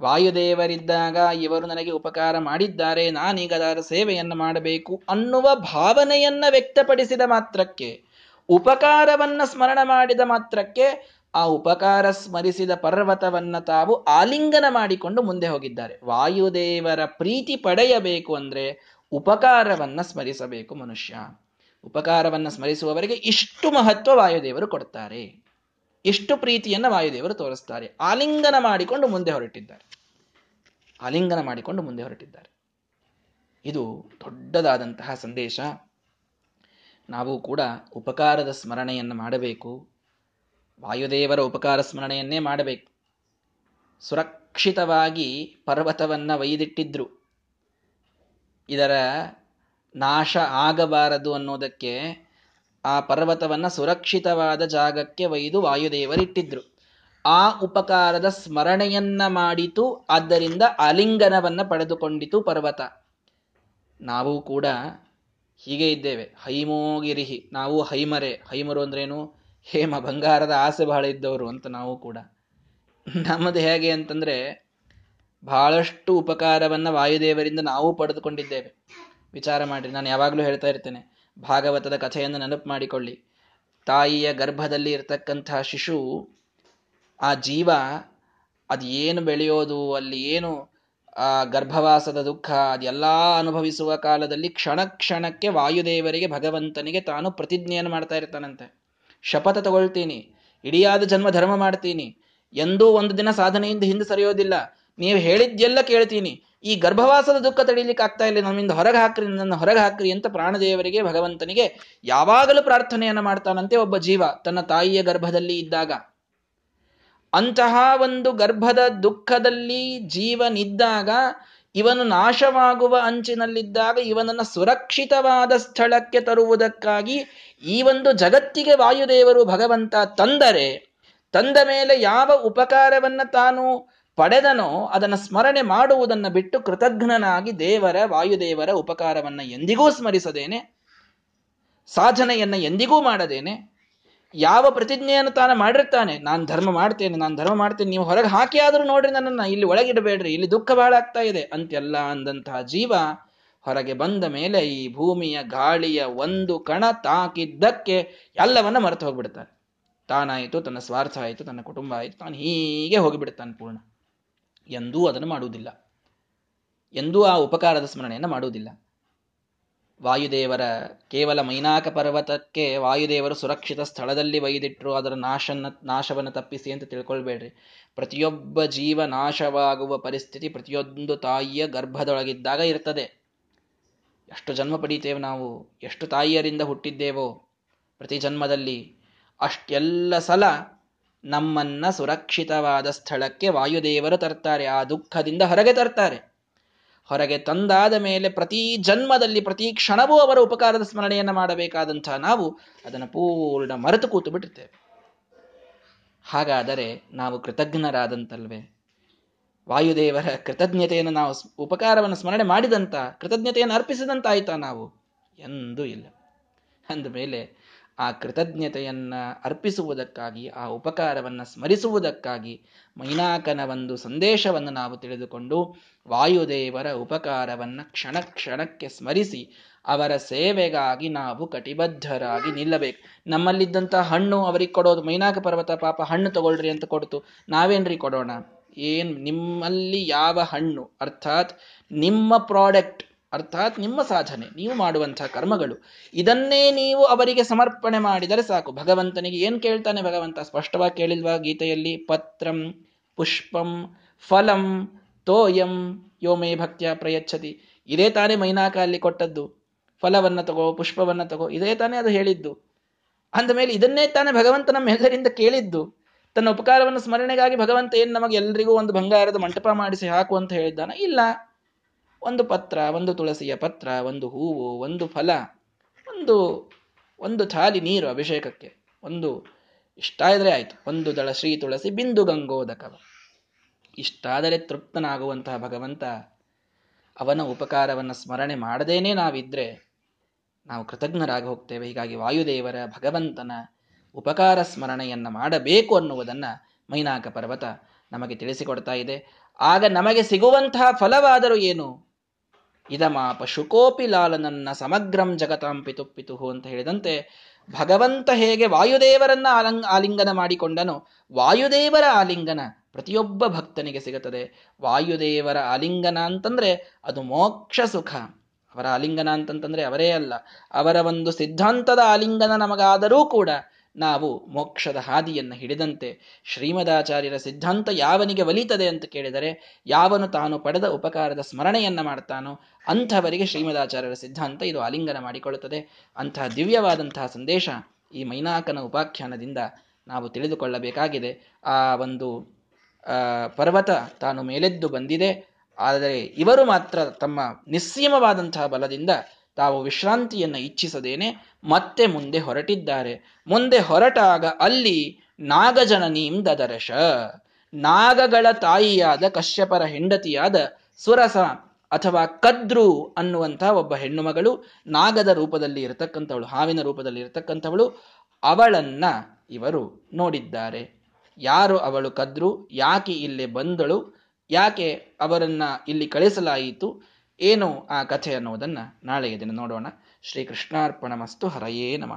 ವಾಯುದೇವರಿದ್ದಾಗ ಇವರು ನನಗೆ ಉಪಕಾರ ಮಾಡಿದ್ದಾರೆ ನಾನೀಗ ಅದರ ಸೇವೆಯನ್ನು ಮಾಡಬೇಕು ಅನ್ನುವ ಭಾವನೆಯನ್ನ ವ್ಯಕ್ತಪಡಿಸಿದ ಮಾತ್ರಕ್ಕೆ, ಉಪಕಾರವನ್ನ ಸ್ಮರಣ ಮಾಡಿದ ಮಾತ್ರಕ್ಕೆ ಆ ಉಪಕಾರ ಸ್ಮರಿಸಿದ ಪರ್ವತವನ್ನ ತಾವು ಆಲಿಂಗನ ಮಾಡಿಕೊಂಡು ಮುಂದೆ ಹೋಗಿದ್ದಾರೆ. ವಾಯುದೇವರ ಪ್ರೀತಿ ಪಡೆಯಬೇಕು ಅಂದ್ರೆ ಉಪಕಾರವನ್ನ ಸ್ಮರಿಸಬೇಕು ಮನುಷ್ಯ. ಉಪಕಾರವನ್ನ ಸ್ಮರಿಸುವವರಿಗೆ ಇಷ್ಟು ಮಹತ್ವ ವಾಯುದೇವರು ಕೊಡ್ತಾರೆ. ಎಷ್ಟು ಪ್ರೀತಿಯನ್ನು ವಾಯುದೇವರು ತೋರಿಸ್ತಾರೆ. ಆಲಿಂಗನ ಮಾಡಿಕೊಂಡು ಮುಂದೆ ಹೊರಟಿದ್ದಾರೆ. ಆಲಿಂಗನ ಮಾಡಿಕೊಂಡು ಮುಂದೆ ಹೊರಟಿದ್ದಾರೆ. ಇದು ದೊಡ್ಡದಾದಂತಹ ಸಂದೇಶ. ನಾವು ಕೂಡ ಉಪಕಾರದ ಸ್ಮರಣೆಯನ್ನು ಮಾಡಬೇಕು. ವಾಯುದೇವರ ಉಪಕಾರ ಸ್ಮರಣೆಯನ್ನೇ ಮಾಡಬೇಕು. ಸುರಕ್ಷಿತವಾಗಿ ಪರ್ವತವನ್ನು ಒಯ್ದಿಟ್ಟಿದ್ರು. ಇದರ ನಾಶ ಆಗಬಾರದು ಅನ್ನೋದಕ್ಕೆ ಆ ಪರ್ವತವನ್ನ ಸುರಕ್ಷಿತವಾದ ಜಾಗಕ್ಕೆ ಒಯ್ದು ವಾಯುದೇವರಿಟ್ಟಿದ್ರು. ಆ ಉಪಕಾರದ ಸ್ಮರಣೆಯನ್ನ ಮಾಡಿತು, ಆದ್ದರಿಂದ ಅಲಿಂಗನವನ್ನ ಪಡೆದುಕೊಂಡಿತು ಪರ್ವತ. ನಾವು ಕೂಡ ಹೀಗೆ ಇದ್ದೇವೆ. ಹೈಮೋಗಿರಿಹಿ, ನಾವು ಹೈಮರೆ. ಹೈಮರು ಅಂದ್ರೇನು? ಹೇಮ, ಬಂಗಾರದ ಆಸೆ ಬಹಳ ಇದ್ದವರು ಅಂತ ನಾವು ಕೂಡ. ನಮ್ಮದು ಹೇಗೆ ಅಂತಂದ್ರೆ, ಬಹಳಷ್ಟು ಉಪಕಾರವನ್ನ ವಾಯುದೇವರಿಂದ ನಾವು ಪಡೆದುಕೊಂಡಿದ್ದೇವೆ. ವಿಚಾರ ಮಾಡಿರಿ, ನಾನು ಯಾವಾಗಲೂ ಹೇಳ್ತಾ ಇರ್ತೇನೆ. ಭಾಗವತದ ಕಥೆಯನ್ನು ನೆನಪು ಮಾಡಿಕೊಳ್ಳಿ. ತಾಯಿಯ ಗರ್ಭದಲ್ಲಿ ಇರತಕ್ಕಂತಹ ಶಿಶು, ಆ ಜೀವ ಅದು ಏನು ಬೆಳೆಯೋದು, ಅಲ್ಲಿ ಏನು, ಆ ಗರ್ಭವಾಸದ ದುಃಖ ಅದೆಲ್ಲ ಅನುಭವಿಸುವ ಕಾಲದಲ್ಲಿ ಕ್ಷಣ ಕ್ಷಣಕ್ಕೆ ವಾಯುದೇವರಿಗೆ, ಭಗವಂತನಿಗೆ ತಾನು ಪ್ರತಿಜ್ಞೆಯನ್ನು ಮಾಡ್ತಾ ಇರ್ತಾನಂತೆ. ಶಪಥ ತಗೊಳ್ತೀನಿ. ಇಡಿಯಾದ ಜನ್ಮ ಧರ್ಮ ಮಾಡ್ತೀನಿ. ಎಂದೂ ಒಂದು ದಿನ ಸಾಧನೆಯಿಂದ ಹಿಂದೆ ಸರಿಯೋದಿಲ್ಲ. ನೀವು ಹೇಳಿದ್ದೆಲ್ಲ ಕೇಳ್ತೀನಿ. ಈ ಗರ್ಭವಾಸದ ದುಃಖ ತಡೀಲಿಕ್ಕೆ ಆಗ್ತಾ ಇಲ್ಲ, ನಮ್ಮಿಂದ ಹೊರಗೆ ಹಾಕ್ರಿ ನನ್ನ ಹೊರಗೆ ಹಾಕ್ರಿ ಅಂತ ಪ್ರಾಣದೇವರಿಗೆ, ಭಗವಂತನಿಗೆ ಯಾವಾಗಲೂ ಪ್ರಾರ್ಥನೆಯನ್ನು ಮಾಡ್ತಾನಂತೆ ಒಬ್ಬ ಜೀವ ತನ್ನ ತಾಯಿಯ ಗರ್ಭದಲ್ಲಿ ಇದ್ದಾಗ. ಅಂತಹ ಒಂದು ಗರ್ಭದ ದುಃಖದಲ್ಲಿ ಜೀವನಿದ್ದಾಗ, ಇವನು ನಾಶವಾಗುವ ಅಂಚಿನಲ್ಲಿದ್ದಾಗ, ಇವನನ್ನು ಸುರಕ್ಷಿತವಾದ ಸ್ಥಳಕ್ಕೆ ತರುವುದಕ್ಕಾಗಿ ಈ ಒಂದು ಜಗತ್ತಿಗೆ ವಾಯುದೇವರು ಭಗವಂತ ತಂದರೆ, ತಂದ ಮೇಲೆ ಯಾವ ಉಪಕಾರವನ್ನ ತಾನು ಪಡೆದನೋ ಅದನ್ನು ಸ್ಮರಣೆ ಮಾಡುವುದನ್ನು ಬಿಟ್ಟು ಕೃತಜ್ಞನಾಗಿ ದೇವರ, ವಾಯುದೇವರ ಉಪಕಾರವನ್ನ ಎಂದಿಗೂ ಸ್ಮರಿಸದೇನೆ, ಸಾಧನೆಯನ್ನು ಎಂದಿಗೂ ಮಾಡದೇನೆ. ಯಾವ ಪ್ರತಿಜ್ಞೆಯನ್ನು ತಾನು ಮಾಡಿರ್ತಾನೆ, ನಾನು ಧರ್ಮ ಮಾಡ್ತೇನೆ, ನಾನು ಧರ್ಮ ಮಾಡ್ತೇನೆ, ನೀವು ಹೊರಗೆ ಹಾಕಿ ಆದರೂ ನೋಡ್ರಿ ನನ್ನನ್ನು, ಇಲ್ಲಿ ಒಳಗಿಡಬೇಡ್ರಿ, ಇಲ್ಲಿ ದುಃಖ ಬಹಳ ಆಗ್ತಾ ಇದೆ ಅಂತೆಲ್ಲ ಅಂದಂತಹ ಜೀವ ಹೊರಗೆ ಬಂದ ಮೇಲೆ ಈ ಭೂಮಿಯ ಗಾಳಿಯ ಒಂದು ಕಣ ತಾಕಿದ್ದಕ್ಕೆ ಎಲ್ಲವನ್ನ ಮರೆತು ಹೋಗ್ಬಿಡ್ತಾನೆ. ತಾನಾಯಿತು, ತನ್ನ ಸ್ವಾರ್ಥ ಆಯಿತು, ತನ್ನ ಕುಟುಂಬ ಆಯಿತು, ತಾನು ಹೀಗೆ ಹೋಗಿಬಿಡ್ತಾನೆ ಪೂರ್ಣ. ಎಂದೂ ಅದನ್ನು ಮಾಡುವುದಿಲ್ಲ. ಎಂದೂ ಆ ಉಪಕಾರದ ಸ್ಮರಣೆಯನ್ನು ಮಾಡುವುದಿಲ್ಲ. ವಾಯುದೇವರ ಕೇವಲ ಮೈನಾಕ ಪರ್ವತಕ್ಕೆ ವಾಯುದೇವರು ಸುರಕ್ಷಿತ ಸ್ಥಳದಲ್ಲಿ ಒಯ್ದಿಟ್ಟರು ಅದರ ನಾಶನ ನಾಶವನ್ನು ತಪ್ಪಿಸಿ ಅಂತ ತಿಳ್ಕೊಳ್ಬೇಡ್ರಿ. ಪ್ರತಿಯೊಬ್ಬ ಜೀವ ನಾಶವಾಗುವ ಪರಿಸ್ಥಿತಿ ಪ್ರತಿಯೊಂದು ತಾಯಿಯ ಗರ್ಭದೊಳಗಿದ್ದಾಗ ಇರ್ತದೆ. ಎಷ್ಟು ಜನ್ಮ ಪಡೀತೇವೆ ನಾವು, ಎಷ್ಟು ತಾಯಿಯರಿಂದ ಹುಟ್ಟಿದ್ದೇವೋ ಪ್ರತಿ ಜನ್ಮದಲ್ಲಿ ಅಷ್ಟೆಲ್ಲ ಸಲ ನಮ್ಮನ್ನ ಸುರಕ್ಷಿತವಾದ ಸ್ಥಳಕ್ಕೆ ವಾಯುದೇವರು ತರ್ತಾರೆ, ಆ ದುಃಖದಿಂದ ಹೊರಗೆ ತರ್ತಾರೆ. ಹೊರಗೆ ತಂದಾದ ಮೇಲೆ ಪ್ರತಿ ಜನ್ಮದಲ್ಲಿ, ಪ್ರತಿ ಕ್ಷಣವೂ ಅವರ ಉಪಕಾರದ ಸ್ಮರಣೆಯನ್ನು ಮಾಡಬೇಕಾದಂತಹ ನಾವು ಅದನ್ನು ಪೂರ್ಣ ಮರೆತು ಕೂತು ಬಿಡುತ್ತೇವೆ ಹಾಗಾದರೆ ನಾವು ಕೃತಜ್ಞರಾದಂತಲ್ವೇ? ವಾಯುದೇವರ ಕೃತಜ್ಞತೆಯನ್ನು ನಾವು ಉಪಕಾರವನ್ನು ಸ್ಮರಣೆ ಮಾಡಿದಂತ ಕೃತಜ್ಞತೆಯನ್ನು ಅರ್ಪಿಸಿದಂತಾಯ್ತಾ ನಾವು? ಎಂದೂ ಇಲ್ಲ. ಅಂದ ಮೇಲೆ ಆ ಕೃತಜ್ಞತೆಯನ್ನು ಅರ್ಪಿಸುವುದಕ್ಕಾಗಿ, ಆ ಉಪಕಾರವನ್ನು ಸ್ಮರಿಸುವುದಕ್ಕಾಗಿ ಮೈನಾಕನ ಒಂದು ಸಂದೇಶವನ್ನು ನಾವು ತಿಳಿದುಕೊಂಡು ವಾಯುದೇವರ ಉಪಕಾರವನ್ನು ಕ್ಷಣ ಕ್ಷಣಕ್ಕೆ ಸ್ಮರಿಸಿ ಅವರ ಸೇವೆಗಾಗಿ ನಾವು ಕಟಿಬದ್ಧರಾಗಿ ನಿಲ್ಲಬೇಕು. ನಮ್ಮಲ್ಲಿದ್ದಂಥ ಹಣ್ಣು ಅವರಿಗೆ ಕೊಡೋದು, ಮೈನಾಕ ಪರ್ವತ ಪಾಪ ಹಣ್ಣು ತಗೊಳ್ರಿ ಅಂತ ಕೊಡ್ತು. ನಾವೇನ್ರಿ ಕೊಡೋಣ? ಏನ್ ನಿಮ್ಮಲ್ಲಿ ಯಾವ ಹಣ್ಣು? ಅರ್ಥಾತ್ ನಿಮ್ಮ ಪ್ರಾಡಕ್ಟ್ ಅರ್ಥಾತ್ ನಿಮ್ಮ ಸಾಧನೆ, ನೀವು ಮಾಡುವಂತಹ ಕರ್ಮಗಳು, ಇದನ್ನೇ ನೀವು ಅವರಿಗೆ ಸಮರ್ಪಣೆ ಮಾಡಿದರೆ ಸಾಕು. ಭಗವಂತನಿಗೆ ಏನ್ ಕೇಳ್ತಾನೆ ಭಗವಂತ? ಸ್ಪಷ್ಟವಾಗಿ ಕೇಳಿಲ್ವಾ ಗೀತೆಯಲ್ಲಿ? ಪತ್ರಂ, ಪುಷ್ಪಂ, ಫಲಂ, ತೋಯಂ ಯೋಮೇ ಭಕ್ತಿಯ ಪ್ರಯಚ್ಛತಿ. ಇದೇ ತಾನೇ ಮೈನಾಕ ಅಲ್ಲಿ ಕೊಟ್ಟದ್ದು. ಫಲವನ್ನ ತಗೋ, ಪುಷ್ಪವನ್ನ ತಗೋ, ಇದೇ ತಾನೇ ಅದು ಹೇಳಿದ್ದು. ಅಂದ ಮೇಲೆ ಇದನ್ನೇ ತಾನೇ ಭಗವಂತ ನಮ್ಮೆಲ್ಲರಿಂದ ಕೇಳಿದ್ದು. ತನ್ನ ಉಪಕಾರವನ್ನು ಸ್ಮರಣೆಗಾಗಿ ಭಗವಂತ ಏನ್ ನಮಗೆ ಎಲ್ರಿಗೂ ಒಂದು ಬಂಗಾರದ ಮಂಟಪ ಮಾಡಿಸಿ ಹಾಕು ಅಂತ ಹೇಳಿದ್ದಾನ? ಇಲ್ಲ. ಒಂದು ಪತ್ರ, ಒಂದು ತುಳಸಿಯ ಪತ್ರ, ಒಂದು ಹೂವು, ಒಂದು ಫಲ, ಒಂದು ಒಂದು ಥಾಲಿ ನೀರು ಅಭಿಷೇಕಕ್ಕೆ, ಒಂದು ಇಷ್ಟ ಆಯಿತು ಆಯ್ತು. ಒಂದು ದಳ ಶ್ರೀ ತುಳಸಿ ಬಿಂದು ಗಂಗೋದಕವ. ಇಷ್ಟಾದರೆ ತೃಪ್ತನಾಗುವಂತಹ ಭಗವಂತ ಅವನ ಉಪಕಾರವನ್ನು ಸ್ಮರಣೆ ಮಾಡದೇನೆ ನಾವಿದ್ರೆ ನಾವು ಕೃತಜ್ಞರಾಗಿ ಹೋಗ್ತೇವೆ. ಹೀಗಾಗಿ ವಾಯುದೇವರ ಭಗವಂತನ ಉಪಕಾರ ಸ್ಮರಣೆಯನ್ನು ಮಾಡಬೇಕು ಅನ್ನುವುದನ್ನು ಮೈನಾಕ ಪರ್ವತ ನಮಗೆ ತಿಳಿಸಿಕೊಡ್ತಾ ಇದೆ. ಆಗ ನಮಗೆ ಸಿಗುವಂತಹ ಫಲವಾದರೂ ಏನು? ಇದಮಾಪ ಶುಕೋಪಿ ಲಾಲನನ್ನ ಸಮಗ್ರಂ ಜಗತಾಂ ಪಿತು ಪಿತುಹು ಅಂತ ಹೇಳಿದಂತೆ ಭಗವಂತ ಹೇಗೆ ವಾಯುದೇವರನ್ನ ಆಲಂಗ್ ಆಲಿಂಗನ ಮಾಡಿಕೊಂಡನು ವಾಯುದೇವರ ಆಲಿಂಗನ ಪ್ರತಿಯೊಬ್ಬ ಭಕ್ತನಿಗೆ ಸಿಗುತ್ತದೆ. ವಾಯುದೇವರ ಆಲಿಂಗನ ಅಂತಂದ್ರೆ ಅದು ಮೋಕ್ಷ ಸುಖ. ಅವರ ಆಲಿಂಗನ ಅಂತಂತಂದ್ರೆ ಅವರೇ ಅಲ್ಲ. ಅವರ ಒಂದು ಸಿದ್ಧಾಂತದ ಆಲಿಂಗನ ನಮಗಾದರೂ ಕೂಡ ನಾವು ಮೋಕ್ಷದ ಹಾದಿಯನ್ನು ಹಿಡಿದಂತೆ ಶ್ರೀಮದಾಚಾರ್ಯರ ಸಿದ್ಧಾಂತ ಯಾವನಿಗೆ ಒಲಿತದೆ ಅಂತ ಕೇಳಿದರೆ ಯಾವನು ತಾನು ಪಡೆದ ಉಪಕಾರದ ಸ್ಮರಣೆಯನ್ನು ಮಾಡ್ತಾನೋ ಅಂಥವರಿಗೆ ಶ್ರೀಮದಾಚಾರ್ಯರ ಸಿದ್ಧಾಂತ ಇದು ಆಲಿಂಗನ ಮಾಡಿಕೊಳ್ಳುತ್ತದೆ. ಅಂತಹ ದಿವ್ಯವಾದಂತಹ ಸಂದೇಶ ಈ ಮೈನಾಕನ ಉಪಾಖ್ಯಾನದಿಂದ ನಾವು ತಿಳಿದುಕೊಳ್ಳಬೇಕಾಗಿದೆ. ಆ ಒಂದು ಪರ್ವತ ತಾನು ಮೇಲೆದ್ದು ಬಂದಿದೆ. ಆದರೆ ಇವರು ಮಾತ್ರ ತಮ್ಮ ನಿಸ್ಸೀಮವಾದಂತಹ ಬಲದಿಂದ ತಾವು ವಿಶ್ರಾಂತಿಯನ್ನು ಇಚ್ಛಿಸದೇನೆ ಮತ್ತೆ ಮುಂದೆ ಹೊರಟಿದ್ದಾರೆ. ಮುಂದೆ ಹೊರಟಾಗ ಅಲ್ಲಿ ನಾಗಜನನೀಂ ದದರಶ ನಾಗಗಳ ತಾಯಿಯಾದ ಕಶ್ಯಪರ ಹೆಂಡತಿಯಾದ ಸುರಸ ಅಥವಾ ಕದ್ರು ಅನ್ನುವಂಥ ಒಬ್ಬ ಹೆಣ್ಣುಮಗಳು ನಾಗದ ರೂಪದಲ್ಲಿ ಇರತಕ್ಕಂಥವಳು, ಹಾವಿನ ರೂಪದಲ್ಲಿ ಇರತಕ್ಕಂಥವಳು, ಅವಳನ್ನ ಇವರು ನೋಡಿದ್ದಾರೆ. ಯಾರು ಅವಳು ಕದ್ರು? ಯಾಕೆ ಇಲ್ಲಿ ಬಂದಳು? ಯಾಕೆ ಅವರನ್ನ ಇಲ್ಲಿ ಕಳಿಸಲಾಯಿತು? ಏನು ಆ ಕಥೆ ಅನ್ನುವುದನ್ನು ನಾಳೆಯ ದಿನ ನೋಡೋಣ. ಶ್ರೀ ಕೃಷ್ಣಾರ್ಪಣಮಸ್ತು ಹರಯೇ ನಮಃ.